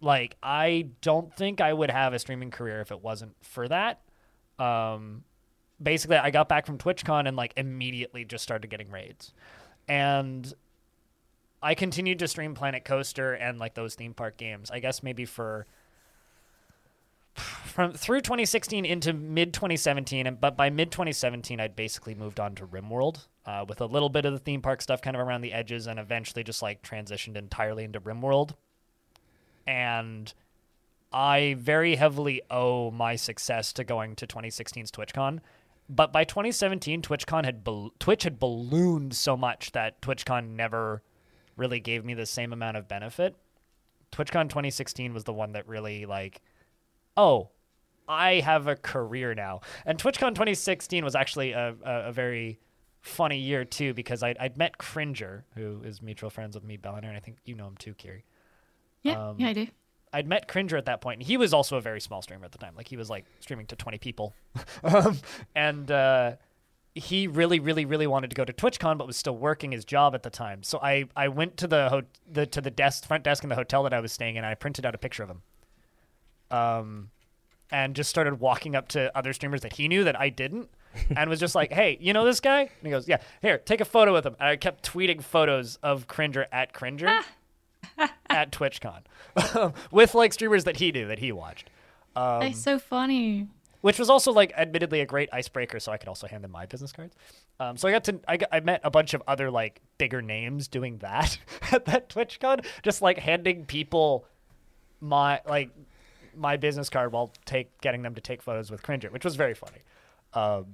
like, I don't think I would have a streaming career if it wasn't for that. Um, basically, I got back from TwitchCon and, like, immediately just started getting raids. And I continued to stream Planet Coaster and like those theme park games. I guess maybe for from through 2016 into mid 2017, and but by mid 2017, I'd basically moved on to RimWorld uh, with a little bit of the theme park stuff kind of around the edges, and eventually just like transitioned entirely into RimWorld. And I very heavily owe my success to going to 2016's TwitchCon. But by 2017, TwitchCon had bal- Twitch had ballooned so much that TwitchCon never really gave me the same amount of benefit. TwitchCon 2016 was the one that really like, oh, I have a career now. And TwitchCon 2016 was actually a, a, a very funny year too because I'd, I'd met Cringer, who is mutual friends with me, Bellinair, and I think you know him too, Kiri. Yeah, Um, yeah, I do. I'd met Cringer at that point, and he was also a very small streamer at the time. Like he was like streaming to 20 people, (laughs) um, and uh, he really, really, really wanted to go to TwitchCon, but was still working his job at the time. So I, I went to the, ho- the to the desk front desk in the hotel that I was staying in, and I printed out a picture of him. Um, and just started walking up to other streamers that he knew that I didn't, (laughs) and was just like, "Hey, you know this guy?" And he goes, "Yeah, here, take a photo with him." And I kept tweeting photos of Cringer at Cringer. (laughs) at TwitchCon. (laughs) With like streamers that he knew that he watched. Um, It's so funny. which was also like admittedly a great icebreaker so i could also hand them my business cards. Um, so i got to I, got, I met a bunch of other like bigger names doing that (laughs) at that twitchcon just like handing people my like my business card while take getting them to take photos with cringer which was very funny. Um,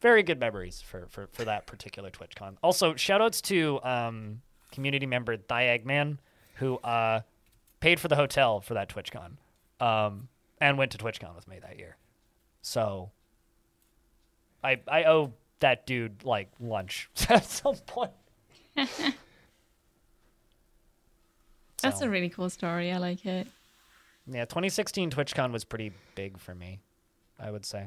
very good memories for, for, for that particular twitchcon. Also shout outs to um, community member Diagman who uh, paid for the hotel for that twitchcon um, and went to twitchcon with me that year so I I owe that dude like lunch (laughs) at some point. (laughs) That's So, a really cool story. I like it. yeah, 2016 TwitchCon was pretty big for me, I would say.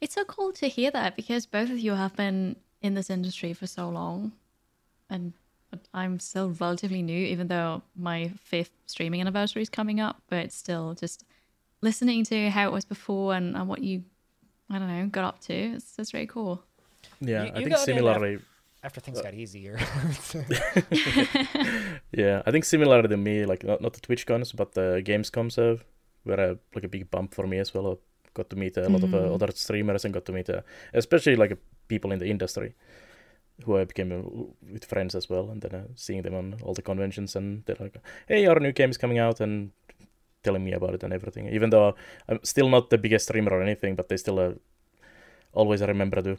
It's so cool to hear that because both of you have been in this industry for so long, and I'm still relatively new, even though my fifth streaming anniversary is coming up. But still, just listening to how it was before and, and what you, I don't know, got up to. It's it's very cool. Yeah, You- I you think similarly. After things got easier. (laughs) (laughs) Yeah, I think similarly to me, like not, not the Twitch cons, but the Gamescoms uh, were a, like a big bump for me as well. I got to meet a lot of uh, other streamers and got to meet, uh, especially like uh, people in the industry, who I became uh, with friends as well. And then uh, seeing them on all the conventions, and they're like, "Hey, our new game is coming out," and telling me about it and everything. Even though I'm still not the biggest streamer or anything, but they still uh, always remember to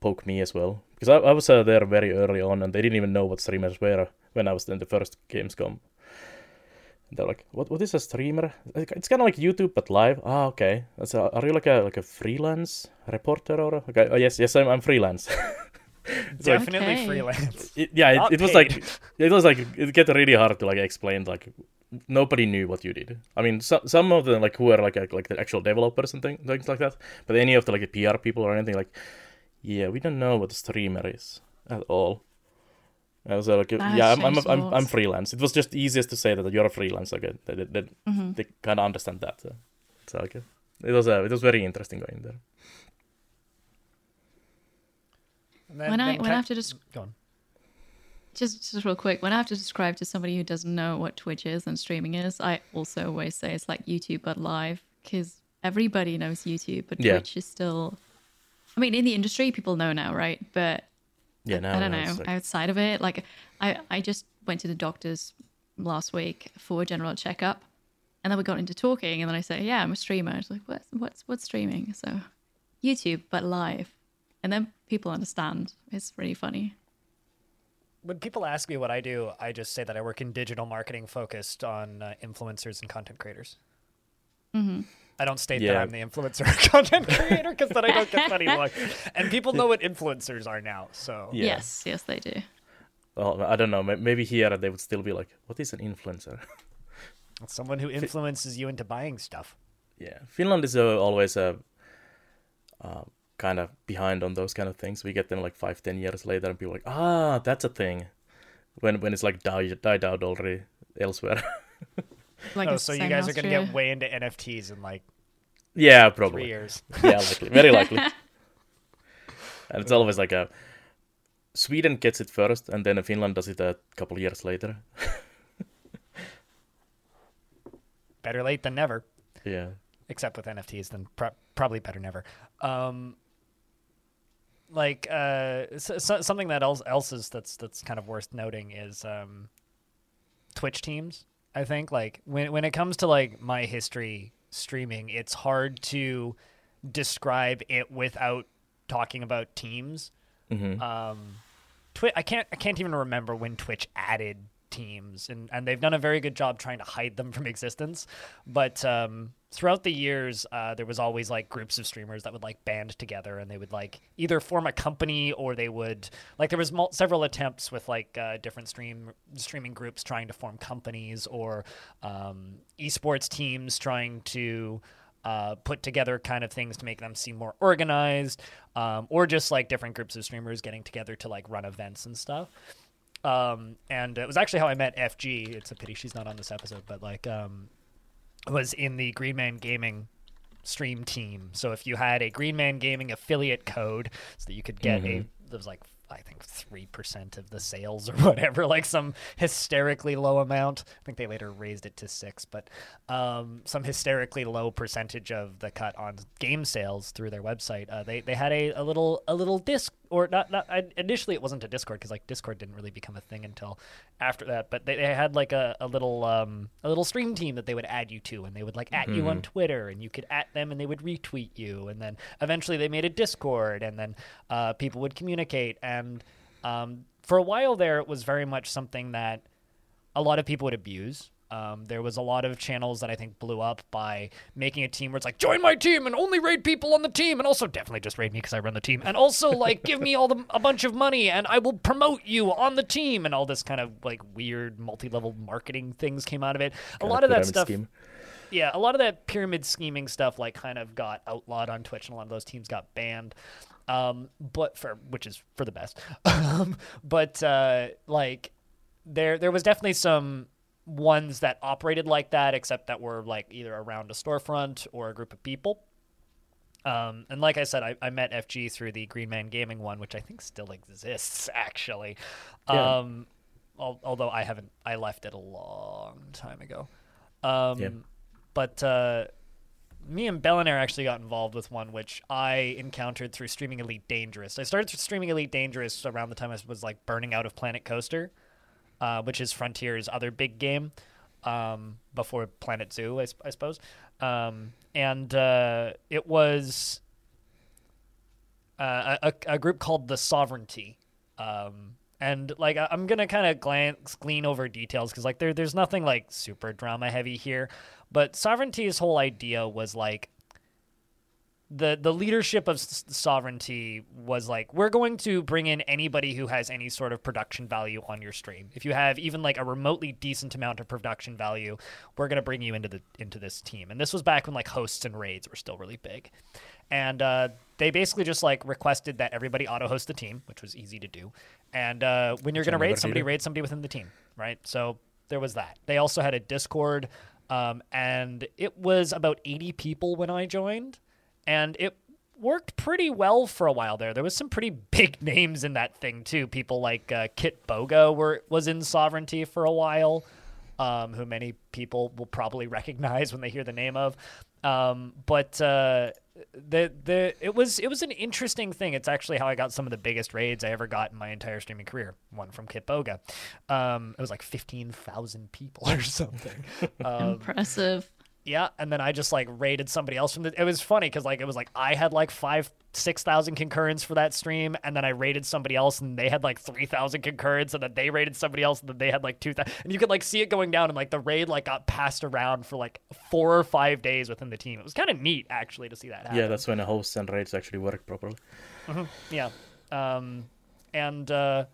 poke me as well because I, I was uh, there very early on and they didn't even know what streamers were when I was in the first Gamescom. They're like, "What? What is a streamer? It's kind of like YouTube but live." Ah, okay. A, are you like a like a freelance reporter or? Okay. Oh yes, yes, I'm, I'm freelance. (laughs) It's Definitely Okay. freelance. it, yeah, it, it was like it was like it get really hard to like explain. Like nobody knew what you did. I mean, so, some of them like who are like like the actual developers and thing, things like that. But any of the like PR people or anything like, yeah, we don't know what a streamer is at all. I was like, That yeah, has I'm I'm, changed a I'm. I'm freelance. It was just easiest to say that you're a freelance. Like, they, they, Mm-hmm. they kind of understand that. So, so okay, it was uh, it was very interesting going there. And then- when I then when I have to just Go on. just just real quick, when I have to describe to somebody who doesn't know what Twitch is and streaming is, I also always say it's like YouTube but live because everybody knows YouTube, but Yeah. Twitch is still. I mean, in the industry, people know now, right? But Yeah, now I don't know. like- Outside of it, like I, I just went to the doctor's last week for a general checkup, and then we got into talking, and then I said, "Yeah, I'm a streamer." It's like, "What's what's what's streaming?" So, YouTube but live, and then people understand. It's really funny. When people ask me what I do, I just say that I work in digital marketing focused on uh, influencers and content creators. I don't state that I'm the influencer (laughs) or content creator because then I don't get funny look. (laughs) And people know what influencers are now, so Yeah. Yes, yes, they do. Well, I don't know. Maybe here they would still be like, "What is an influencer?" someone who influences you into buying stuff. Yeah, Finland is uh, always a uh, kind of behind on those kind of things. We get them like five, ten years later, and people are like, ah, that's a thing. When when it's like died died out already elsewhere. (laughs) Like oh, so you guys are going to get way into NFTs in like yeah, probably three probably. years. (laughs) Yeah, likely, very likely. (laughs) and it's always like a Sweden gets it first, and then Finland does it a couple years later. Better late than never. Yeah, except with NFTs, then pro- probably better never. Um, like uh, so, so, something that else, else is that's that's kind of worth noting is um, Twitch teams. I think like when when it comes to like my history streaming, it's hard to describe it without talking about teams. hmm Um, Twi- I can't I can't even remember when Twitch added teams, and and they've done a very good job trying to hide them from existence. But um, throughout the years, uh, there was always like groups of streamers that would like band together, and they would like either form a company or they would like there was mul- several attempts with like uh, different stream streaming groups trying to form companies or um, esports teams trying to uh, put together kind of things to make them seem more organized, um, or just like different groups of streamers getting together to like run events and stuff. Um, and it was actually how I met FG. It's a pity she's not on this episode, but like, um, was in the Green Man Gaming stream team. So if you had a Green Man Gaming affiliate code, so that you could get a, there was like I think three percent of the sales or (laughs) whatever, like some hysterically low amount. I think they later raised it to six, but um, some hysterically low percentage of the cut on game sales through their website. Uh, they they had a, a little a little disc or not not initially it wasn't a Discord because like Discord didn't really become a thing until after that, but they, they had like a, a little um, a little stream team that they would add you to, and they would like at you on Twitter, and you could at them, and they would retweet you, and then eventually they made a Discord, and then uh, people would communicate, and um, for a while there, it was very much something that a lot of people would abuse. Um, there was a lot of channels that I think blew up by making a team where it's like, join my team and only raid people on the team, and also definitely just raid me because I run the team, and also like give me all the a bunch of money and I will promote you on the team, and all this kind of like weird multi-level marketing things came out of it. a lot of that stuff. Scheme. Yeah, a lot of that pyramid scheming stuff like kind of got outlawed on Twitch, and a lot of those teams got banned. Um, but for which is for the best. (laughs) um, but uh, like there there was definitely some ones that operated like that, except that were like either around a storefront or a group of people. Um, and like I said, I, I, met FG through the Green Man Gaming one, which I think still exists (laughs) actually. Yeah. Um, al- although I haven't, I left it a long time ago. Um, yeah. But uh, me and Bellinair actually got involved with one which I encountered through streaming Elite Dangerous. I started streaming Elite Dangerous around the time I was like burning out of Planet Coaster uh, which is Frontier's other big game um, before Planet Zoo, I, I suppose. Um, and uh, it was uh, a, a, group called the Sovereignty. Um, and like I'm gonna kind of glance glean over details because like there there's nothing like super drama heavy here, but Sovereignty's whole idea was like the the leadership of sovereignty was like we're going to bring in anybody who has any sort of production value on your stream. If you have even like a remotely decent amount of production value we're going to bring you into the into this team. And this was back when like hosts and raids were still really big. And uh, they basically just like requested that everybody auto host the team which was easy to do. And uh, when you're going to raid somebody raid somebody within the team right? So there was that. They also had a discord um, and it was about 80 people when i joined and it worked pretty well for a while there. There was some pretty (laughs) big names in that thing too. People like uh, Kitboga were was in Sovereignty for a while, um, who many people will probably (laughs) recognize when they hear the name of. Um, but uh, the the it was it was an interesting thing. It's actually how I got some of the biggest raids I ever got in my entire streaming career. One from Kitboga. Um, it was like fifteen thousand people (laughs) or something. Um, Impressive yeah, and then I just like rated somebody else from the. It was funny because like it was like I had like five, six thousand concurrents for that stream, and then I rated somebody else, and they had like three thousand concurrents, and then they rated somebody else, and then they had like two thousand, and you could like see it going down, and like the raid like got passed around for like four or five days within the team. It was kind of neat actually to see that happen. Yeah, that's when the hosts and raids actually work properly. Mm-hmm. Yeah, um, and uh,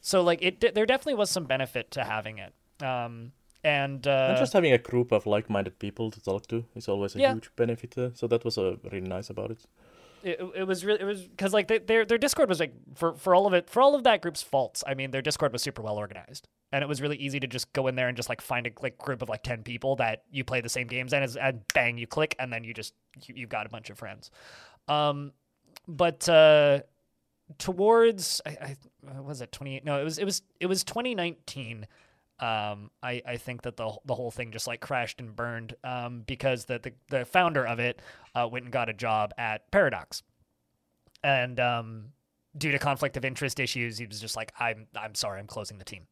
so like it, there definitely was some benefit to having it. Um, and, uh, and just having a group of like-minded people to talk to is always a yeah. huge benefit. Uh, so that was uh, really nice about it. It, it was really it was because like they, their their Discord was like for for all of it for all of that group's faults. I mean, their Discord was super well organized, and it was really easy to just go in there and just like find a like group of like ten people that you play the same games and, and bang you click and then you just you, you've got a bunch of friends. Um, but uh, towards I, I was it twenty no it was it was it was twenty nineteen um, I, I think that the the whole thing just like crashed and burned um, because the, the, the founder of it uh, went and got a job at Paradox, and um, due to conflict of interest issues, he was just like, I'm I'm sorry, I'm closing the team.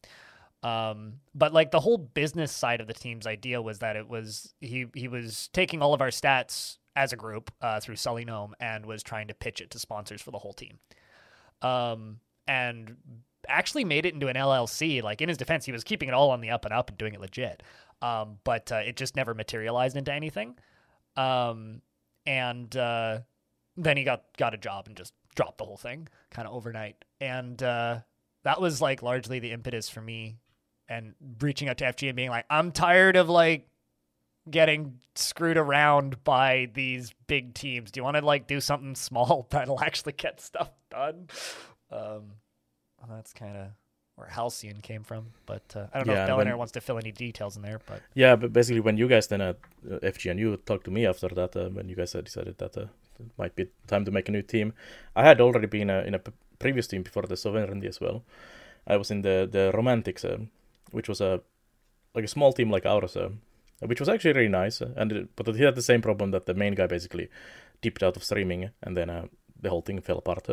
Um, but like the whole business side of the team's idea was that it was he he was taking all of our stats as a group uh, through SullyGnome and was trying to pitch it to sponsors for the whole team. Um, and actually made it into an LLC. Like in his defense, he was keeping it all on the up and up and doing it legit. Um, but uh, it just never materialized into anything. Um, and uh, then he got got a job and just dropped the whole thing kind of overnight. And uh, that was like largely the impetus for me and reaching out to FG and being like, I'm tired of like getting screwed around by these big teams. Do you want to like do something (laughs) small that'll actually get stuff done? Um, well, that's kind of where Halcyon came from. But uh, I don't know yeah, if Bellinair wants to fill any details in there. But yeah, but basically, when you guys then at uh, FGNU talked to me after that, uh, when you guys decided that uh, it might be time to make a new team, I had already been uh, in a p- previous team before the sovereignty as well. I was in the the romantics, uh, which was a like a small team like ours, uh, which was actually really nice. Uh, and it, but he had the same problem that the main guy basically dipped out of streaming, and then uh, the whole thing fell apart.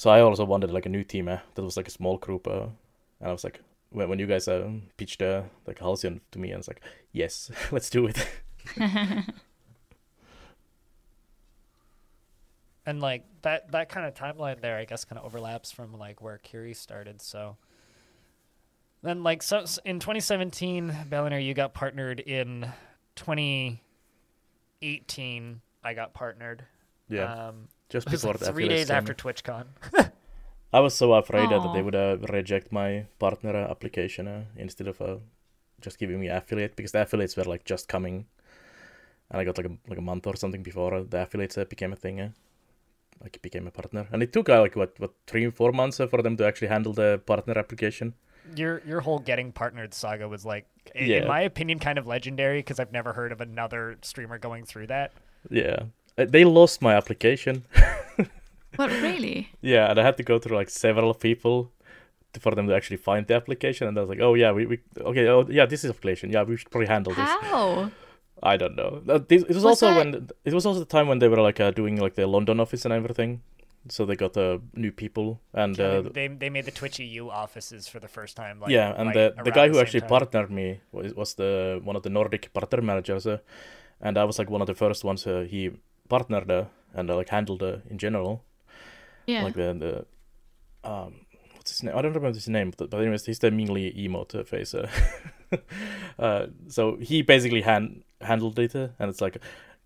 So I also wanted like a new team uh, that was like a small group, uh, and I was like, when when you guys uh, pitched uh, like Halcyon to me, and it's like, yes, (laughs) let's do it. (laughs) and like that that kind of timeline there i guess kind of overlaps from like where Kiri started so. Then like so s- in 2017 Bellinair, you got partnered in 2018 i got partnered. Yeah, um just before like three days after twitchcon I was so afraid uh, that they would uh, reject my partner uh, application uh, instead of uh, just giving me affiliate because the affiliates were like just coming, and I got like a like a month or something before uh, the affiliates uh, became a thing. Uh, like became a partner, and it took uh, like what what three four months uh, for them to actually handle the partner application. your your whole getting partnered saga was like i- Yeah. in my opinion kind of legendary because i've never heard of another streamer going through that Yeah, they lost my application. (laughs) But really? yeah, and I had to go through like several people to, for them to actually find the application, and I was like, oh yeah, we, we okay, oh yeah, this is application. Yeah, we should probably handle this. How? I don't know. Uh, this- It was, Was also that- when it was also the time when they were like uh, doing like the London office and everything. So they got uh, new people and Yeah, uh, they, they they made the twitch eu offices for the first time like, yeah, and right the the guy who same actually time. partnered me was, was the one of the Nordic partner managers, uh, and I was like one of the first ones uh, he partnered uh, and uh, like handled in general, Yeah. like the the um what's his name? I don't remember his name, but, but anyways, he's the MingLee emote face. Uh, (laughs) uh, so he basically hand handled it, uh, and it's like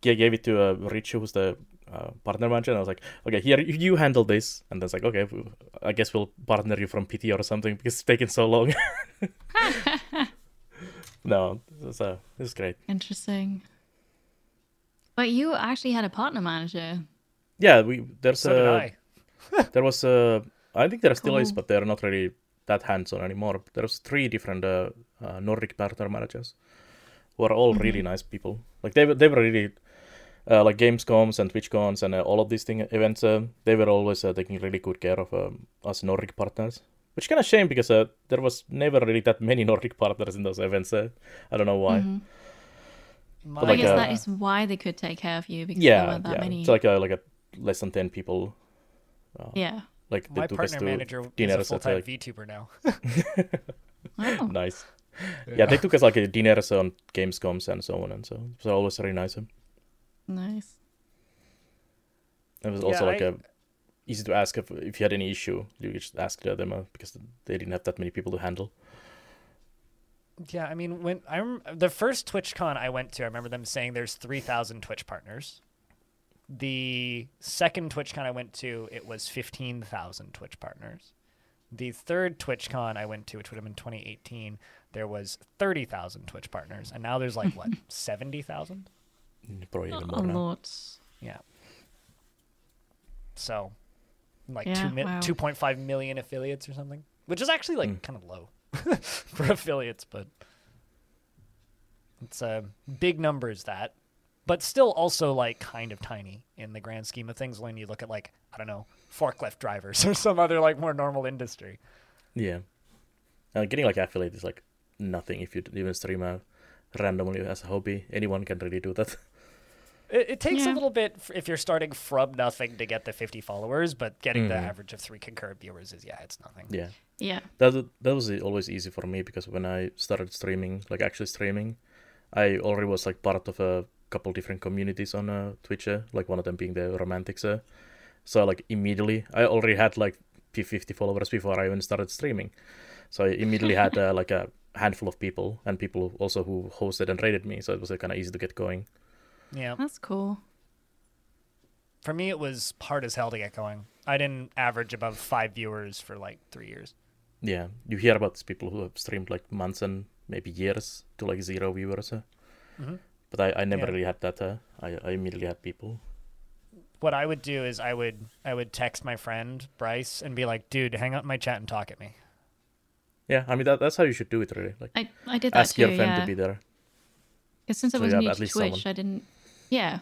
gave it to uh, Rich, who's the uh, partner manager, and I was like, okay, here you handle this, and then it's like, okay, we- I guess we'll partner you from PT or something because it's taken so long. (laughs) (laughs) no, so this is great. Interesting. But you actually had a partner manager. Yeah, we there's so did uh, (laughs) there was a I think there still is, but they're not really that hands-on anymore. There's three different uh, uh, Nordic partner managers who are all really nice people. Like they were they were really uh, like Gamescoms and TwitchCons and uh, all of these thing events. Uh, they were always uh, taking really good care of um, us Nordic partners. Which kind of shame because uh, there was never really that many (laughs) Nordic partners in those events. Uh, I don't know why. Mhm. My, I guess a- that is why they could take care of you because there Yeah, weren't that yeah. many. It's like a, like a less than ten people. yeah. Like they my took us partner to manager is dinners a at, full-time like- VTuber now. Wow. (laughs) (laughs) nice. Yeah. they took us like a dinners on Gamescoms and so on and so. It was always very nice. Nice. It Nice. was Yeah, also like I- a easy to ask if if you had any issue. You could just ask them uh, because they didn't have that many people to handle. Yeah, I mean, when I rem- the first TwitchCon I went to, I remember them saying there's 3,000 Twitch partners. The second TwitchCon I went to, it was 15,000 Twitch partners. The third TwitchCon I went to, which would have been 2018, there was 30,000 Twitch partners, and now there's like what (laughs) 70,000. Probably even A more now. lot. Yeah. So, like Yeah, two mi- wow. 2.5 million affiliates or something, which is actually like Mm. kind of low (laughs) for affiliates, but it's uh, big numbers that, but still also like kind of tiny in the grand scheme of things when you look at like I don't know forklift drivers (laughs) or some other like more normal industry. Yeah. Uh, getting like affiliate is like nothing if you even stream uh, randomly as a hobby. Anyone can really do that. (laughs) It, it takes a little bit f- if you're starting from nothing to get the 50 followers, but getting the Mhm. average of three concurrent viewers is yeah, it's nothing. yeah. Yeah. That that was always easy for me because when I started streaming, like actually streaming, I already was like part of a couple different communities on uh, Twitch. Uh, like one of them being the Romantics. Uh, so like immediately, I already had like 50 followers before I even started streaming. So I immediately had (laughs) uh, like a handful of people and people also who hosted and rated me. So it was uh, kind of easy to get going. Yeah. That's cool. For me, it was hard as hell to get going. I didn't average above five viewers for like three years. Yeah, you hear about these people who have streamed like months and maybe years to like zero viewers. Uh, Mhm. But I, I never Yeah. really had that. Uh, I, I immediately had people. What I would do is I would I would text my friend Bryce and be like, "Dude, hang out in my chat and talk at me." Yeah, I mean that, that's how you should do it really. Like I, I did that ask too. your friend yeah. to be there. 'Cause since I so was you have new to Twitch, someone. I didn't. Yeah,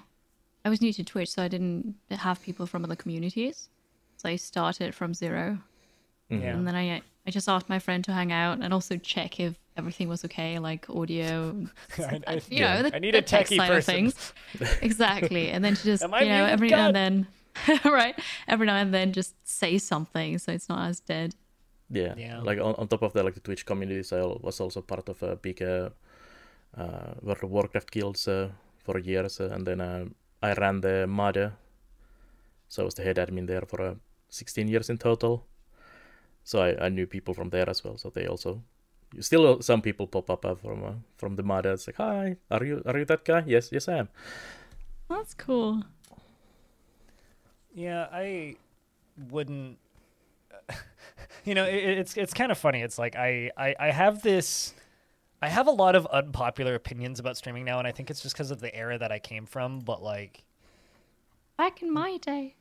I was new to Twitch, so I didn't have people from other communities. So I started from 0 Mm-hmm. Yeah. and then I I just asked my friend to hang out and also check if everything was okay, like audio, (laughs) I, I, you know, the, I need the a tech techie side of person. things. (laughs) exactly, and then to just Am I you know muted? every now and then, (laughs) right? Every now and then, just say something so it's not as dead. Yeah. Yeah. Like on, on top of that, like the Twitch communities, I was also part of a big uh, uh, World of Warcraft guilds uh, for years, uh, and then uh, I ran the MADA, so I was the head admin there for uh, 16 years in total. So I, I knew people from there as well. So they also still some people pop up uh, from uh, from the MADA. It's like, hi, are you are you that guy? Yes, yes I am. That's cool. Yeah, I wouldn't. (laughs) You know, it, it's it's kind of funny. It's like I, I I have this. I have a lot of unpopular opinions about streaming now, and I think it's just because of the era that I came from. But like, Back in my day.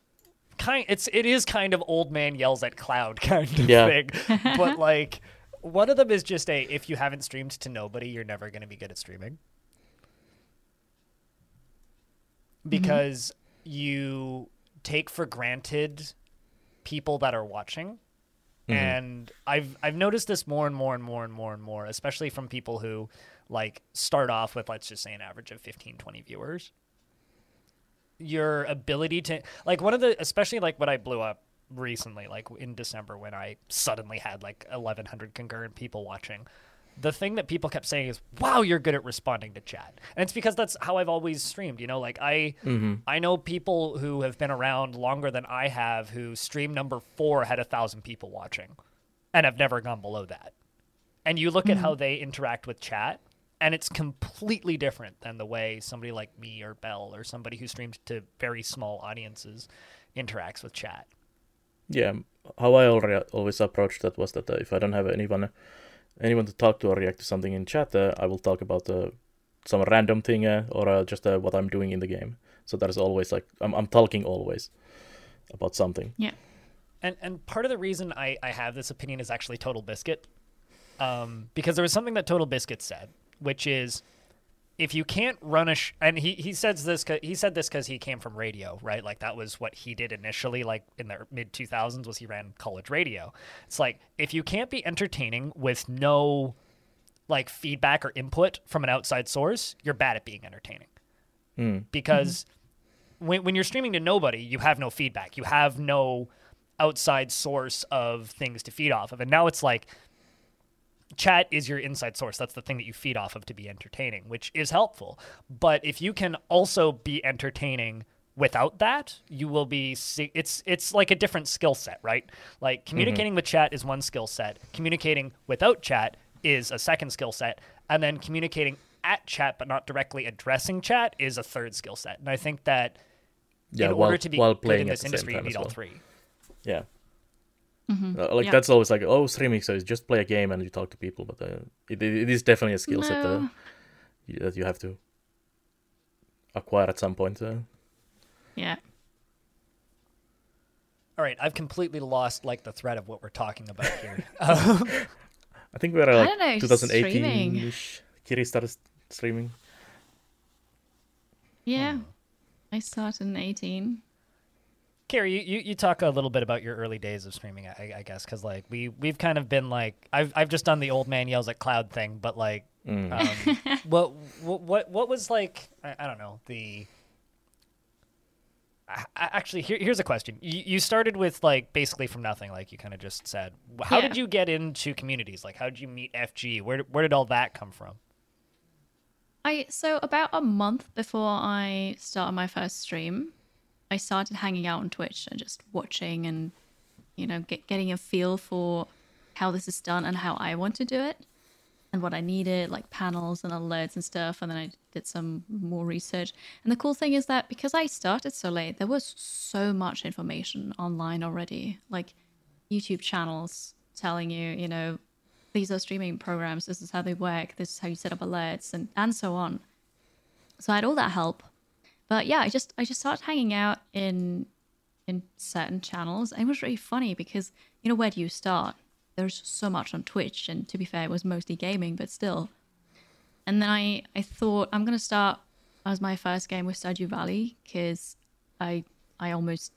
kind it's it is kind of old man yells at cloud (laughs) kind of Yeah. thing. (laughs) but like, one of them is just a if you haven't streamed to nobody, you're never going to be good at streaming mm-hmm. because you take for granted people that are watching. Mm-hmm. And I've I've noticed this more and more and more and more and more, especially from people who like start off with let's just say an average of 15 20 viewers. Your ability to like one of the especially like when I blew up recently like in December when I suddenly had like 1100 concurrent people watching the thing that people kept saying is wow you're good at responding to chat. And it's because that's how I've always streamed you know like I I know people who have been around longer than I have who stream number 4 had a 1000 people watching and have never gone below that. And you look at how they interact with chat and it's completely different than the way somebody like me or Bell or somebody who streams to very small audiences interacts with chat. Yeah, how I already always approached that was that uh, if I don't have anyone anyone to talk to or react to something in chat, uh, I will talk about uh, some random thing uh, or uh, just uh, what I'm doing in the game. So that is always like I'm I'm talking always about something. Yeah. And and part of the reason I, I have this opinion is actually Total Biscuit. Um, because there was something that Total Biscuit said, which is if you can't run a sh- and he he says this 'cause- he said this because he came from radio right? Like that was what he did initially like in the mid 2000s was he ran college radio. It's like if you can't be entertaining with no like feedback or input from an outside source you're bad at being entertaining. Hmm. Because mm-hmm. when, when you're streaming to nobody you have no feedback. You have no outside source of things to feed off of. And now it's like chat is your inside source. That's the thing that you feed off of to be entertaining which is helpful. But if you can also be entertaining without that you will be it's it's like a different skill set right? Like mm-hmm. communicating with chat is one skill set. Communicating without chat is a second skill set. And then communicating at chat but not directly addressing chat is a third skill set. And i think that Yeah, in while, order to be while playing in this industry you need all well. three. Yeah. Uh, like Yeah. that's always like oh streaming so it's just play a game and you talk to people but uh, it, it is definitely a skill set uh, No. you- that you have to acquire at some point uh. Yeah. all right i've completely lost like the thread of what we're talking about here (laughs) (laughs) I think we're uh, like know, 2018 ish Kiri started streaming Yeah. I started in 18. Kiri, you, you, you talk a little bit about your early days of streaming, I, I guess, because like we we've kind of been like I've I've just done the old man yells at cloud thing, but like, Mm. um, (laughs) what what what what was like I, I don't know the. I, I- actually, here, here's a question. You, you started with like basically from nothing, like you kind of just said. How Yeah. did you get into communities? Like, how did you meet FG? Where did- where did all that come from? I so about a month before I started my first stream, I started hanging out on Twitch and just watching and you know get, getting a feel for how this is done and how I want to do it and what I needed, like panels and alerts and stuff. And then I did some more research. And the cool thing is that because I started so late, there was so much information online already, like YouTube channels telling you, you know, these are streaming programs, this is how they work, this is how you set up alerts, and, and so on. So I had all that help. But yeah, I just I just started hanging out in in certain channels. And it was really funny because you know where do you start? There's so much on Twitch, and to be fair, it was mostly gaming, but still. And then I I thought I'm gonna start as my first game with Stardew Valley because I I almost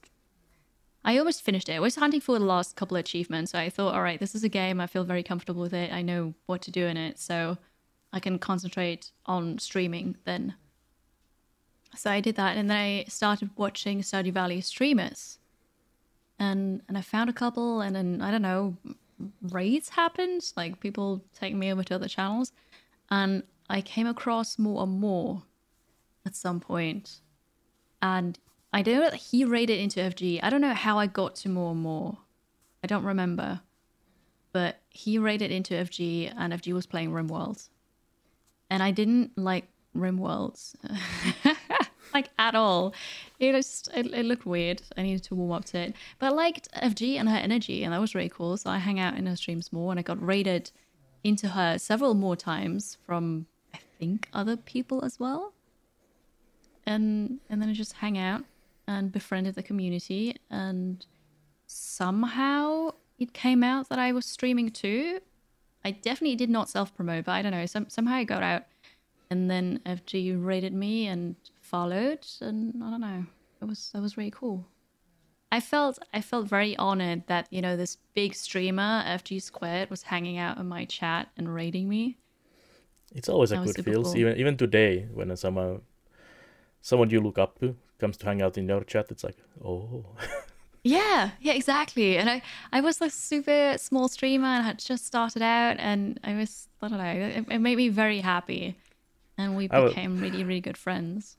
I almost finished it. I was hunting for the last couple of achievements. So I thought, all right, this is a game. I feel very comfortable with it. I know what to do in it. So I can concentrate on streaming then. So I did that. And then I started watching Stardew Valley streamers. And, and I found a couple. And then, I don't know, raids happened. Like people taking me over to other channels. And I came across more and more at some. And I don't know that he raided into FG. I don't know how I got to more and more. I don't remember. But he raided into FG and FG was playing RimWorld. And I didn't like RimWorld. (laughs) like at all. It just it, it, looked weird. I needed to warm up to it. But I liked FG and her energy and that was really cool. So I hang out in her streams more and I got raided into her several more times from I think other people as well. And and then I just hang out and befriended the community and somehow it came out that I was streaming too. I definitely did not self promote, but I don't know. Some somehow I got out and then FG rated me and followed and I don't know. It was that was really cool. I felt I felt very honored that, you know, this big streamer, FG Squared, was hanging out in my chat and rating me. It's always a good feel. Cool. Even even today when someone someone you look up to comes to hang out in your chat, it's like, oh. (laughs) yeah, yeah, exactly. And I, I was a super small streamer and had just started out, and I was, I don't know, it, it made me very happy, and we became was, really, really good friends.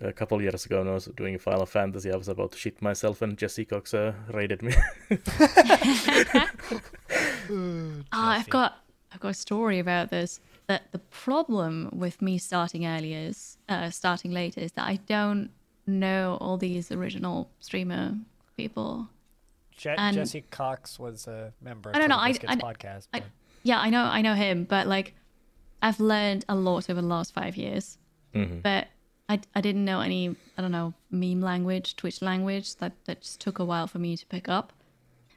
A couple years ago, when I was doing a Final Fantasy, I was about to shit myself, and Jesse Cox uh, raided me. oh, (laughs) I've got, I've got a story about this that the problem with me starting early is uh, starting later is that I don't know all these original streamer people. Je- and Jesse Cox was a member. Of I don't know. I, I, podcast. I, yeah, I know. I know him, but like, I've learned a lot over the last five years. Mm-hmm. But I, I didn't know any. I don't know meme language, Twitch language. That that just took a while for me to pick up.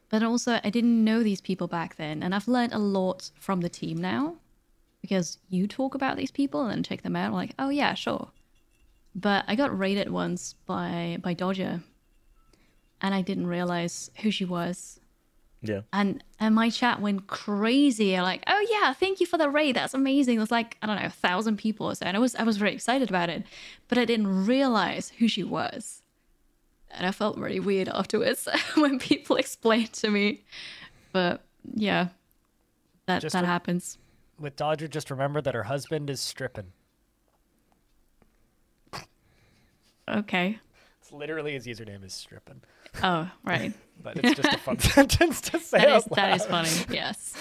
But also, I didn't know these people back then, and I've learned a lot from the team now because you talk about these people and then check them out. I'm like, oh yeah, sure. But I got raided once by by Dodger, and I didn't realize who she was. Yeah. And and my chat went crazy. Like, oh yeah, thank you for the raid. That's amazing. There's like I don't know, a thousand people or so, and I was I was very excited about it, but I didn't realize who she was, and I felt really weird afterwards (laughs) when people (laughs) explained to me. But yeah, that just that with, happens. With Dodger, just remember that her husband is Strippin. Okay. Literally his username is Strippin. Oh, right. (laughs) but it's just a fun (laughs) sentence to say. That is, that is funny. (laughs) Yes.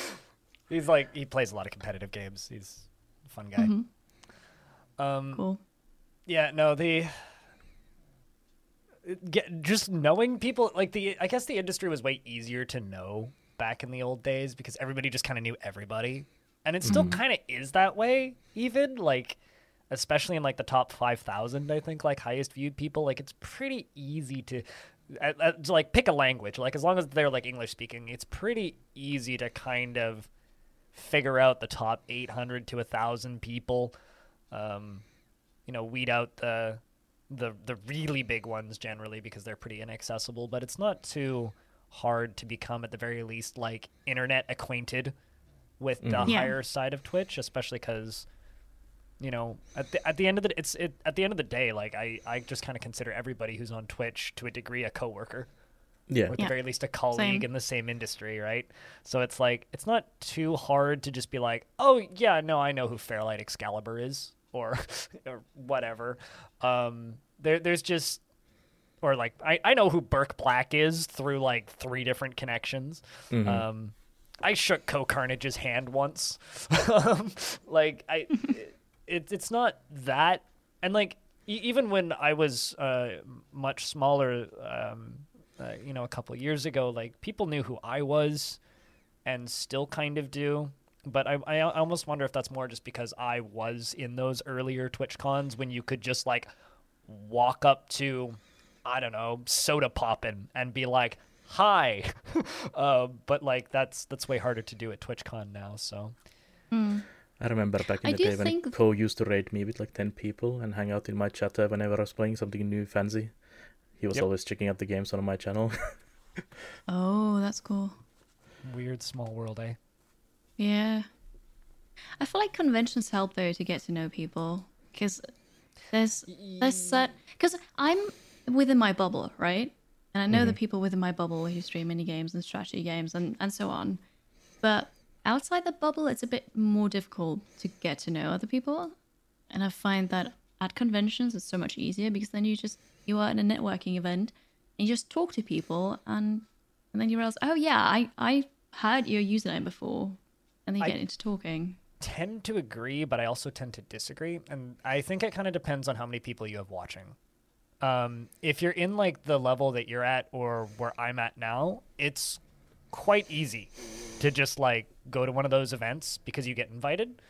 He's like he plays a lot of competitive games. He's a fun guy. Mm-hmm. Um, cool. Yeah. No. The get just knowing people like the I guess the industry was way easier to know back in the old days because everybody just kind of knew everybody, and it still mm-hmm. kind of is that way. Even like especially in like the top 5000 i think like highest viewed people like it's pretty easy to, uh, uh, to like pick a language like as long as they're like english speaking it's pretty easy to kind of figure out the top 800 to 1000 people um, you know weed out the the the really big ones generally because they're pretty inaccessible but it's not too hard to become at the very least like internet acquainted with the mm-hmm. higher side of twitch especially because you know at the, at the end of the it's it, at the end of the day like i i just kind of consider everybody who's on twitch to a degree a coworker yeah or at yeah. the very least a colleague Same. in the same industry right so it's like it's not too hard to just be like oh yeah no i know who fairlight excalibur is or (laughs) or whatever um there there's just or like I, I know who Burke Black is through like three different connections. Mm-hmm. Um, I shook CohhCarnage's hand once. (laughs) Um, like I, it, it's not that and like e- even when i was uh, much smaller um, uh, you know a couple years ago like people knew who i was and still kind of do but I, I almost wonder if that's more just because i was in those earlier twitch cons when you could just like walk up to i don't know Sodapoppin and be like hi (laughs) uh, but like that's that's way harder to do at twitchcon now so mm. I remember back in I the day when think... Cohh used to raid me with like 10 people and hang out in my chat whenever I was playing something new fancy. He was yep. always checking out the games on my channel. (laughs) Oh, that's cool. Weird small world, eh? Yeah. I feel like conventions help though to get to know people because there's there's set because I'm within my bubble, right? And I know the people within my bubble who stream mini games and strategy games and and so on. But outside the bubble, it's a bit more difficult to get to know other people. And I find that at conventions it's so much easier because then you just you are at a networking event and you just talk to people and and then you realize, oh yeah, I I heard your username before, and then you I- get into talking. tend to agree, but I also tend to disagree. And I think it kind of depends on how many people you have watching. Um, if you're in like the level that you're at or where I'm at now, it's quite easy to just like go to one of those events because you get invited.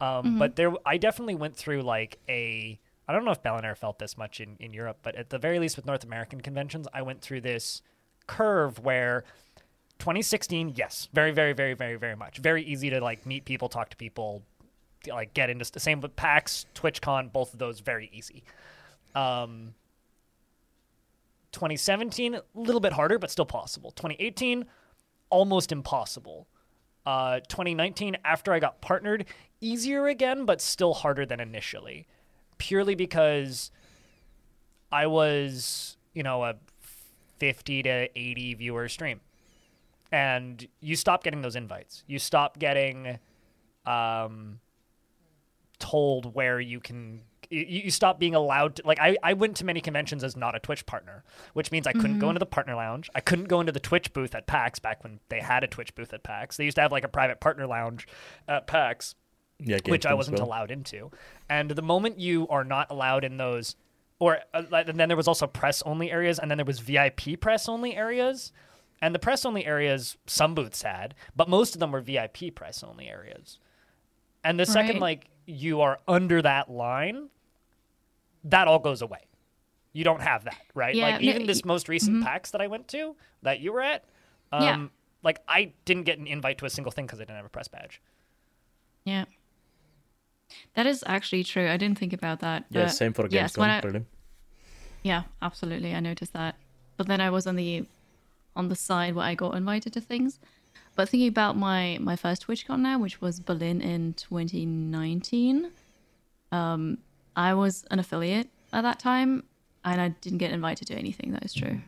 Um, But there, I definitely went through like a. I don't know if Bellinair felt this much in, in Europe, but at the very least with North American conventions, I went through this curve where 2016, yes, very, very, very, very, very much. Very easy to like meet people, talk to people, like get into the same with PAX, TwitchCon, both of those very easy. Um, 2017, a little bit harder, but still possible. 2018, almost impossible. Uh, 2019, after I got partnered, easier again, but still harder than initially, purely because I was, you know, a 50 to 80 viewer stream and you stop getting those invites. You stop getting um, told where you can. You, you stop being allowed to. Like, I, I went to many conventions as not a Twitch partner, which means I couldn't go into the partner lounge. I couldn't go into the Twitch booth at PAX back when they had a Twitch booth at PAX. They used to have like a private partner lounge at PAX Yeah, which I wasn't well. allowed into. And the moment you are not allowed in those, or uh, and then there was also press only areas, and then there was VIP press only areas. And the press only areas, some booths had, but most of them were VIP press only areas. And the second, like, you are under that line, that all goes away. You don't have that, right? Yeah, like, no, even this most recent PAX that I went to, that you were at, um, Yeah. like, I didn't get an invite to a single thing because I didn't have a press badge. Yeah. That is actually true. I didn't think about that. Yeah, but same for Gamescom, yes, I- really. Yeah, absolutely. I noticed that. But then I was on the on the side where I got invited to things. But thinking about my my first TwitchCon now, which was Berlin in 2019, um, I was an affiliate at that time, and I didn't get invited to do anything. That is true.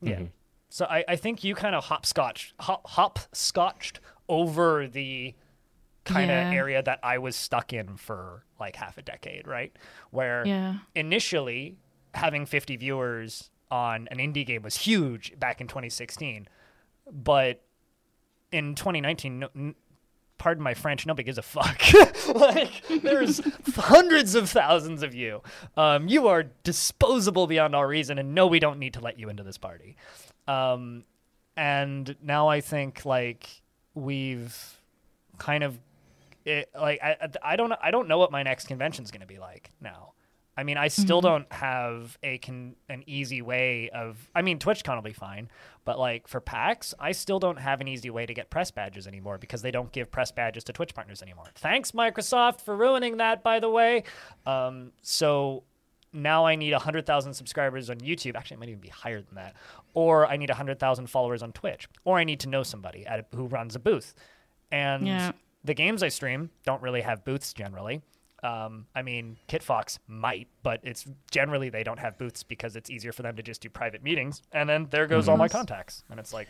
Yeah. Mm-hmm. So I, I think you kind of hopscotched hop hopscotched over the kind of Yeah. area that I was stuck in for like half a decade, right? Where Yeah. initially having 50 viewers on an indie game was huge back in 2016, but in 2019, no, n- pardon my French, nobody gives a fuck. (laughs) (laughs) like there's hundreds of thousands of you. Um, you are disposable beyond all reason, and no, we don't need to let you into this party. Um, and now I think like we've kind of it, like I I don't I don't know what my next convention is going to be like now. I mean, I still don't have a can an easy way of. I mean, TwitchCon will be fine, but like for PAX, I still don't have an easy way to get press badges anymore because they don't give press badges to Twitch partners anymore. Thanks Microsoft for ruining that, by the way. Um, so now I need 100,000 subscribers on YouTube. Actually, it might even be higher than that. Or I need 100,000 followers on Twitch. Or I need to know somebody at a, who runs a booth. And Yeah. the games I stream don't really have booths generally. Um, I mean, KitFox might, but it's generally they don't have booths because it's easier for them to just do private meetings. And then there goes all my contacts. And it's like,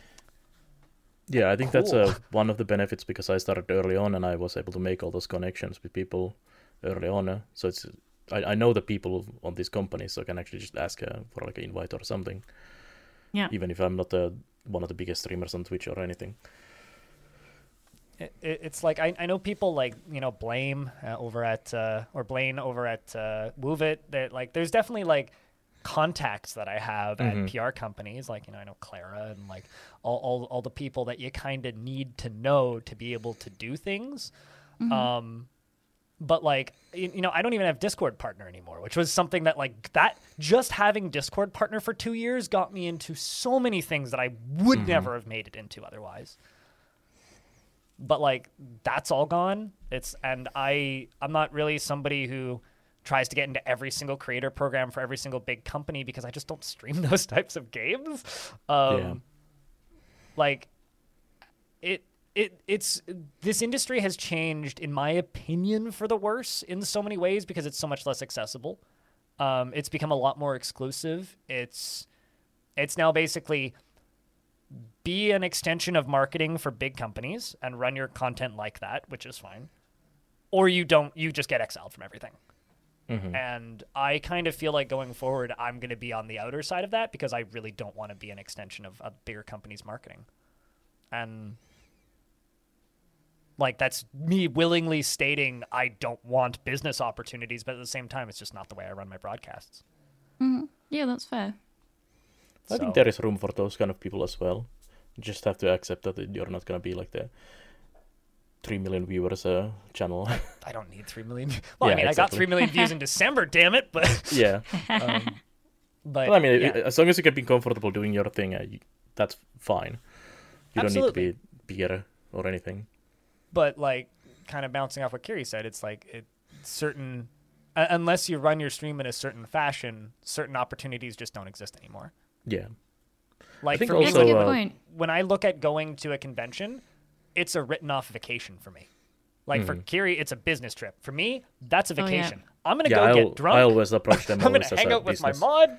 Yeah, I think that's Cool. uh, one of the benefits because I started early on and I was able to make all those connections with people early on. uh, So it's I, I know the people on these companies, so I can actually just ask uh, for like an invite or something, Yeah. even if I'm not uh, one of the biggest streamers on Twitch or anything. It, it- it's like I, I know people like you know blame uh, over at uh, or Blaine over at uh, Move It that like there's definitely like contacts that I have Mhm. at PR companies like you know I know Clara and like all all, all the people that you kind of need to know to be able to do things. Um, but like y- you know I don't even have Discord partner anymore, which was something that like that just having Discord partner for two years got me into so many things that I would never have made it into otherwise but like that's all gone. It's and i i'm not really somebody who tries to get into every single creator program for every single big company because i just don't stream (laughs) those types of games. Um Yeah. like it it it's this industry has changed in my opinion for the worse in so many ways because it's so much less accessible. Um, it's become a lot more exclusive. It's it's now basically be an extension of marketing for big companies and run your content like that which is fine or you don't you just get exiled from everything mm-hmm. and I kind of feel like going forward, I'm going to be on the outer side of that because I really don't want to be an extension of a bigger company's marketing. And like that's me willingly stating I don't want business opportunities, but at the same time, it's just not the way I run my broadcasts. Mm-hmm. Yeah, that's fair. I think there is room for those kind of people as well. You just have to accept that you're not gonna be like the three million viewers uh, channel. I don't need three million. (laughs) Well, I Yeah, mean, I got three million views in (laughs) December. Damn it! But (laughs) yeah. um, but Well, I mean, yeah. as long as you can be comfortable doing your thing, uh, you, that's fine. You don't need to be bigger or anything. but like kind of bouncing off what Kiri said, it's like it certain uh, unless you run your stream in a certain fashion, certain opportunities just don't exist anymore. Yeah. Like think for me, Also, a good uh, when I look at going to a convention, it's a written off vacation for me. Like for Kiri, it's a business trip. For me, that's a Oh, yeah. vacation. I'm gonna Yeah, go I'll, get drunk. I always approach (laughs) them I'm gonna hang a out with business. my mod,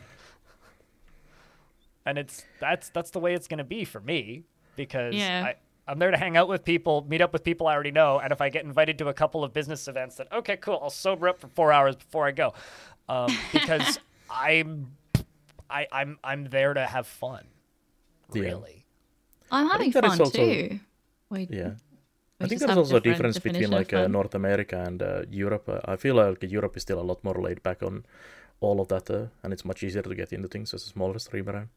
and it's that's that's the way it's gonna be for me because Yeah. I, I'm there to hang out with people, meet up with people I already know, and if I get invited to a couple of business events, then okay, cool, I'll sober up for four hours before I go, um, because (laughs) I'm I, I'm I'm there to have fun, Yeah. really. I'm having fun also- too. Wait, Yeah. we I think just there's also a difference between like uh. North America and uh, Europe. Uh, I feel like Europe is still a lot more laid back on all of that, uh, and it's much easier to get into things as a smaller streamer.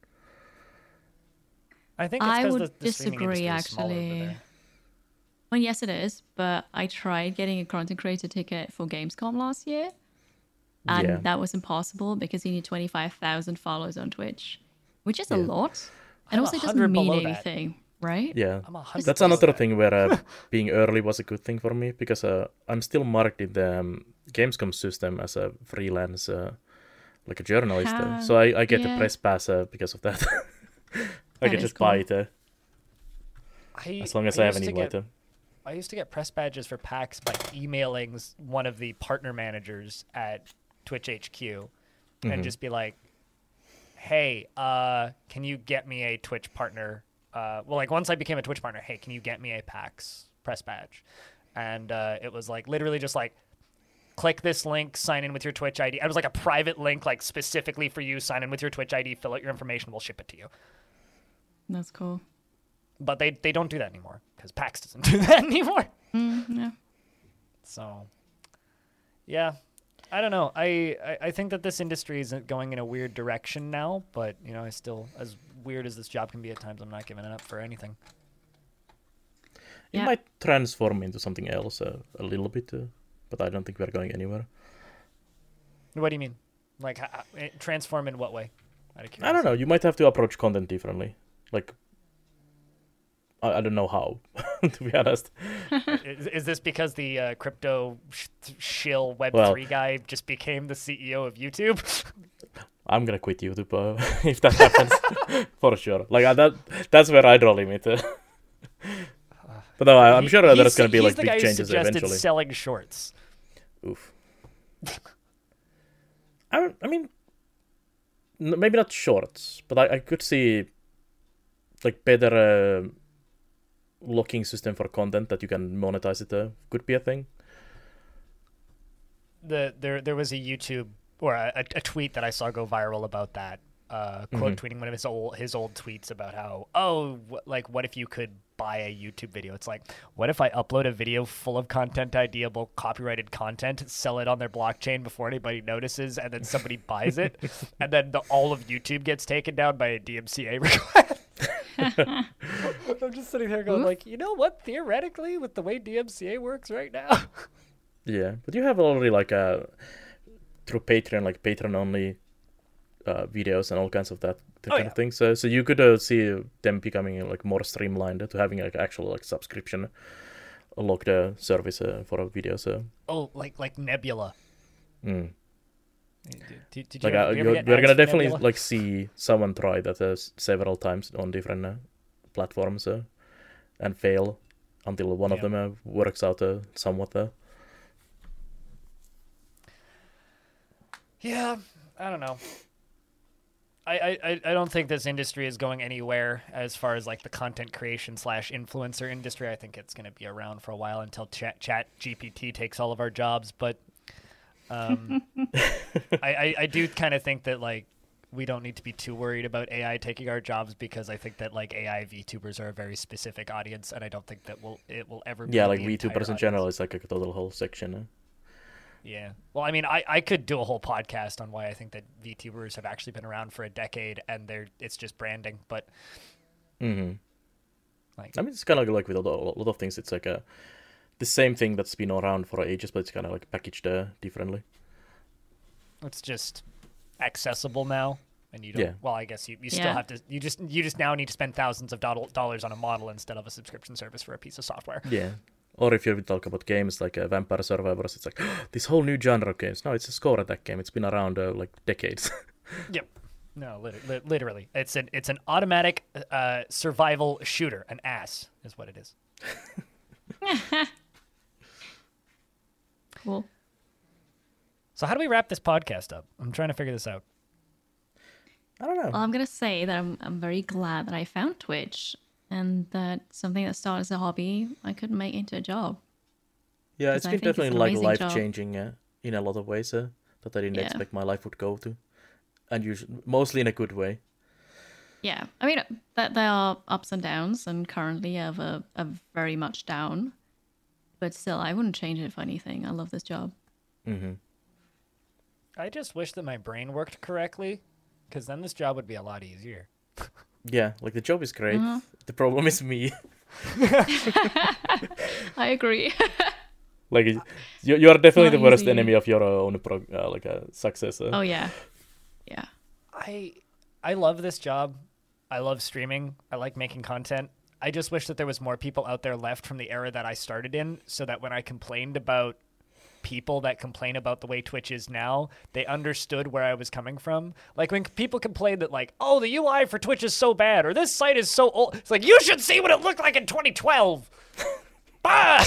I think it's I 'cause would the, the disagree, industry is smaller over actually. Well, yes, it is. But I tried getting a content creator ticket for Gamescom last year, and Yeah. that was impossible because you need twenty five thousand followers on Twitch, which is a lot, and I'm also it doesn't mean below that. anything, right? Yeah, I'm that's another that. thing where uh, (laughs) being early was a good thing for me because uh, I'm still marked in the um, Gamescom system as a freelance, uh, like a journalist. Uh, so I, I get yeah. the press pass uh, because of that. (laughs) I That can just cool. buy it uh, I, as long as I, have used an invite. I used to get press badges for PAX by emailing one of the partner managers at Twitch HQ Mm-hmm. and just be like, "Hey, uh, can you get me a Twitch partner?" Uh, well, like once I became a Twitch partner, hey, can you get me a PAX press badge? And uh, it was like literally just like, click this link, sign in with your Twitch ID. It was like a private link, like specifically for you. Sign in with your Twitch ID, fill out your information, we'll ship it to you. That's cool. But they they don't do that anymore because PAX doesn't (laughs) do that anymore. Mm, yeah. So, yeah, I don't know. I, I, I think that this industry is going in a weird direction now, but you know, I still, as weird as this job can be at times, I'm not giving it up for anything. It Yeah. might transform into something else uh, a little bit, uh, but I don't think we're going anywhere. What do you mean? Like, h- h- transform in what way? I don't know. You might have to approach content differently. Like, I, I don't know how, (laughs) to be honest. (laughs) is, is this because the uh, crypto sh- shill Web Well- three guy just became the CEO of YouTube? (laughs) I'm gonna quit YouTube uh, if that happens for sure. Like uh, that, that's where I draw limit. but no, I, I'm sure he's- there's gonna be like big changes eventually. Selling shorts. Oof. I, I mean, maybe not shorts, but I, I could see like better uh, locking system for content that you can monetize it. Uh, could be a thing. the there there was a YouTube or a, a, tweet that I saw go viral about that. Uh, quote tweeting one of his old his old tweets about how oh wh- like what if you could buy a YouTube video? It's like what if I upload a video full of content ideable copyrighted content, sell it on their blockchain before anybody notices, and then somebody buys it, (laughs) and then the, all of YouTube gets taken down by a DMCA (laughs) request. (laughs) I'm just sitting there going Oof. like, you know what? Theoretically, with the way DMCA works right now. (laughs) Yeah, but you have already like uh, through Patreon, like Patreon only uh, videos and all kinds of that, that Oh, kind yeah. of thing. So, so you could uh, see them becoming like more streamlined to having like actual like subscription locked uh, service uh, for a video. So, oh, like like Nebula. mm. Did, did, you like ever, uh, you you're, get we're gonna definitely Nebula? like see someone try that uh, several times on different uh, platforms uh, and fail until one of them uh, works out uh, somewhat. Uh. Yeah, I don't know. I, I, I- I don't think this industry is going anywhere as far as like the content creation slash influencer industry. I think it's going to be around for a while until Chat, Chat GPT takes all of our jobs. But um, (laughs) I, I, I do kind of think that like we don't need to be too worried about AI taking our jobs because I think that like AI VTubers are a very specific audience, and I don't think that will it will ever. Yeah, like VTubers in general audience. is like a total whole section. Uh. Yeah. Well, I mean, I, I could do a whole podcast on why I think that VTubers have actually been around for a decade and they're it's just branding. But hmm like, I mean, it's kind of like with a lot, a lot of things. It's like a the same thing that's been around for ages, but it's kind of like packaged uh, differently. it's just accessible now, and you don't. Yeah. Well, I guess you, you still Yeah. have to. You just you just now need to spend thousands of doll- dollars on a model instead of a subscription service for a piece of software. Yeah. Or if you talk about games like uh, Vampire Survivors, it's like (gasps) this whole new genre of games. No, it's a score attack game. It's been around uh, like decades. (laughs) Yep. No, lit- literally, it's an it's an automatic uh, survival shooter. An ass is what it is. (laughs) Cool. So how do we wrap this podcast up? I'm trying to figure this out. I don't know. Well, I'm gonna say that I'm I'm very glad that I found Twitch and that something that started as a hobby I could make into a job. yeah, it's I been think it's definitely like life job. changing uh, in a lot of ways uh, that I didn't Yeah. expect my life would go to, and usually mostly in a good way. Yeah, I mean that there are ups and downs, and currently I have a, a very much down, but still I wouldn't change it for anything. I love this job. hmm I just wish that my brain worked correctly, because then this job would be a lot easier. (laughs) Yeah, like the job is great. Uh-huh. The problem is me. (laughs) I agree. (laughs) like you, you are definitely the worst easy. enemy of your own pro, uh, like success. uh. oh yeah, yeah. I I love this job. I love streaming. I like making content. I just wish that there was more people out there left from the era that I started in, so that when I complained about people that complain about the way Twitch is now, they understood where I was coming from. Like when people complain that like, "Oh, the UI for Twitch is so bad," or "This site is so old," it's like you should see what it looked like in 2012. (laughs) bah!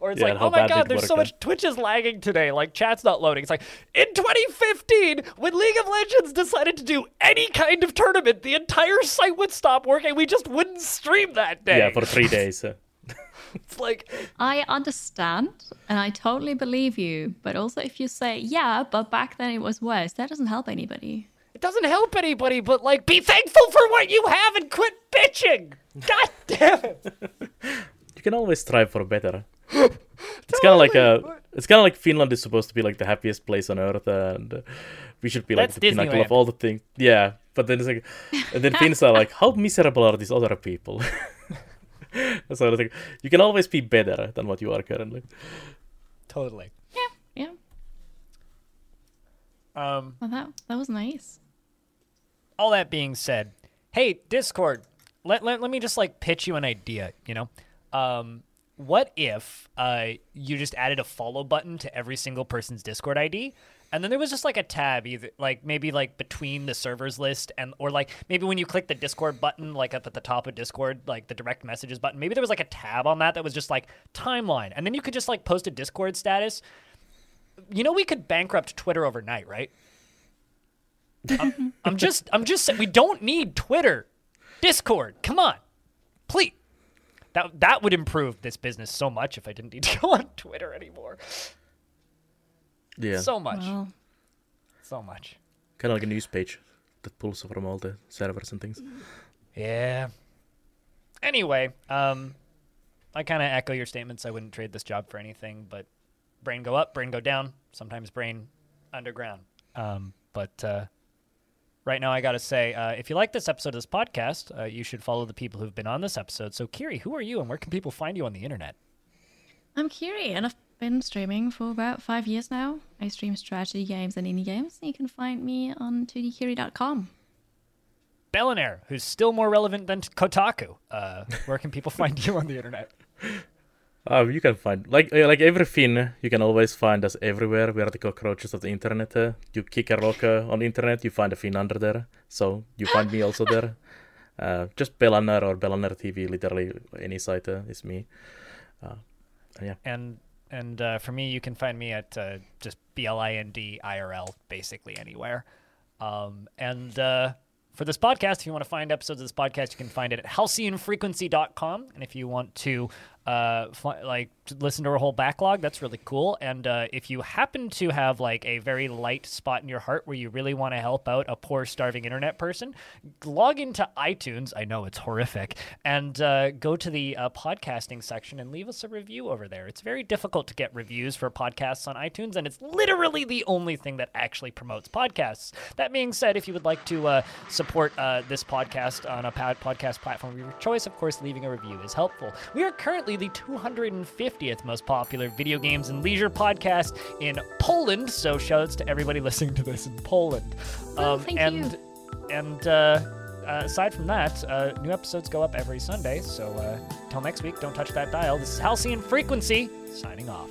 Or it's Yeah, like, oh my god, there's so much Twitch is lagging today. Like chat's not loading. It's like in 2015, when League of Legends decided to do any kind of tournament, the entire site would stop working. We just wouldn't stream that day. Yeah, for three days. (laughs) it's like I understand and I totally believe you, but also if you say yeah, but back then it was worse, that doesn't help anybody. it doesn't help anybody, but like be thankful for what you have and quit bitching. God damn it. (laughs) You can always strive for better. It's kind of like Totally, uh, it's kind of like Finland is supposed to be like the happiest place on earth, and uh, we should be like That's the pinnacle of all the things. Yeah, but then it's like, and then Finns are like, how miserable are these other people? so it's like, you can always be better than what you are currently. Totally. Yeah. Yeah, Um well that that was nice. all that being said, hey, Discord, let, let, let me just like pitch you an idea, you know? Um, what if uh, you just added a follow button to every single person's Discord ID? And then there was just like a tab, either like maybe like between the servers list and or like maybe when you click the Discord button, like up at the top of Discord, like the direct messages button, maybe there was like a tab on that that was just like timeline, and then you could just like post a Discord status. You know, we could bankrupt Twitter overnight, right? I'm, (laughs) I'm just, I'm just saying, we don't need Twitter, Discord. Come on, please. That that would improve this business so much if I didn't need to go (laughs) on Twitter anymore. Yeah, So much, Well, so much. kind of like a news page that pulls from all the servers and things. Yeah. Anyway, um, I kind of echo your statements. I wouldn't trade this job for anything, but brain go up, brain go down. Sometimes brain underground. Um, but uh, right now, I got to say, uh, if you like this episode of this podcast, uh, you should follow the people who've been on this episode. So, Kiri, who are you, and where can people find you on the internet? I'm Kiri, and I've been streaming for about five years now. I stream strategy games and indie games. You can find me on 2dkiri.com. Bellinair, who's still more relevant than Kotaku. Uh, where can people find you on the internet? (laughs) Oh, you can find like uh, like every Finn, you can always find us everywhere. We are the cockroaches of the internet. Uh, you kick a rock uh, on the internet, you find a Finn under there. So you find me also there. (laughs) Uh, just Bellinair or Bellinair TV, literally any site uh, is me. Uh, and yeah. And and uh, for me, you can find me at uh, just B L I N D I R L, basically anywhere. Um, and for this podcast, if you want to find episodes of this podcast, you can find it at halcyonfrequency.com. And if you want to uh, like listen to our whole backlog, that's really cool. And uh, if you happen to have like a very light spot in your heart where you really want to help out a poor, starving internet person, log into iTunes. I know it's horrific, and uh, go to the uh, podcasting section and leave us a review over there. It's very difficult to get reviews for podcasts on iTunes, and it's literally the only thing that actually promotes podcasts. That being said, if you would like to uh, support uh, this podcast on a pod- podcast platform of your choice, of course, leaving a review is helpful. We are currently the 250th most popular video games and leisure podcast in Poland, so shoutouts to everybody listening to this in Poland. Oh, Um, thank and you. and uh, uh, aside from that, uh, new episodes go up every Sunday. So uh, till next week, don't touch that dial. This is Halcyon Frequency signing off.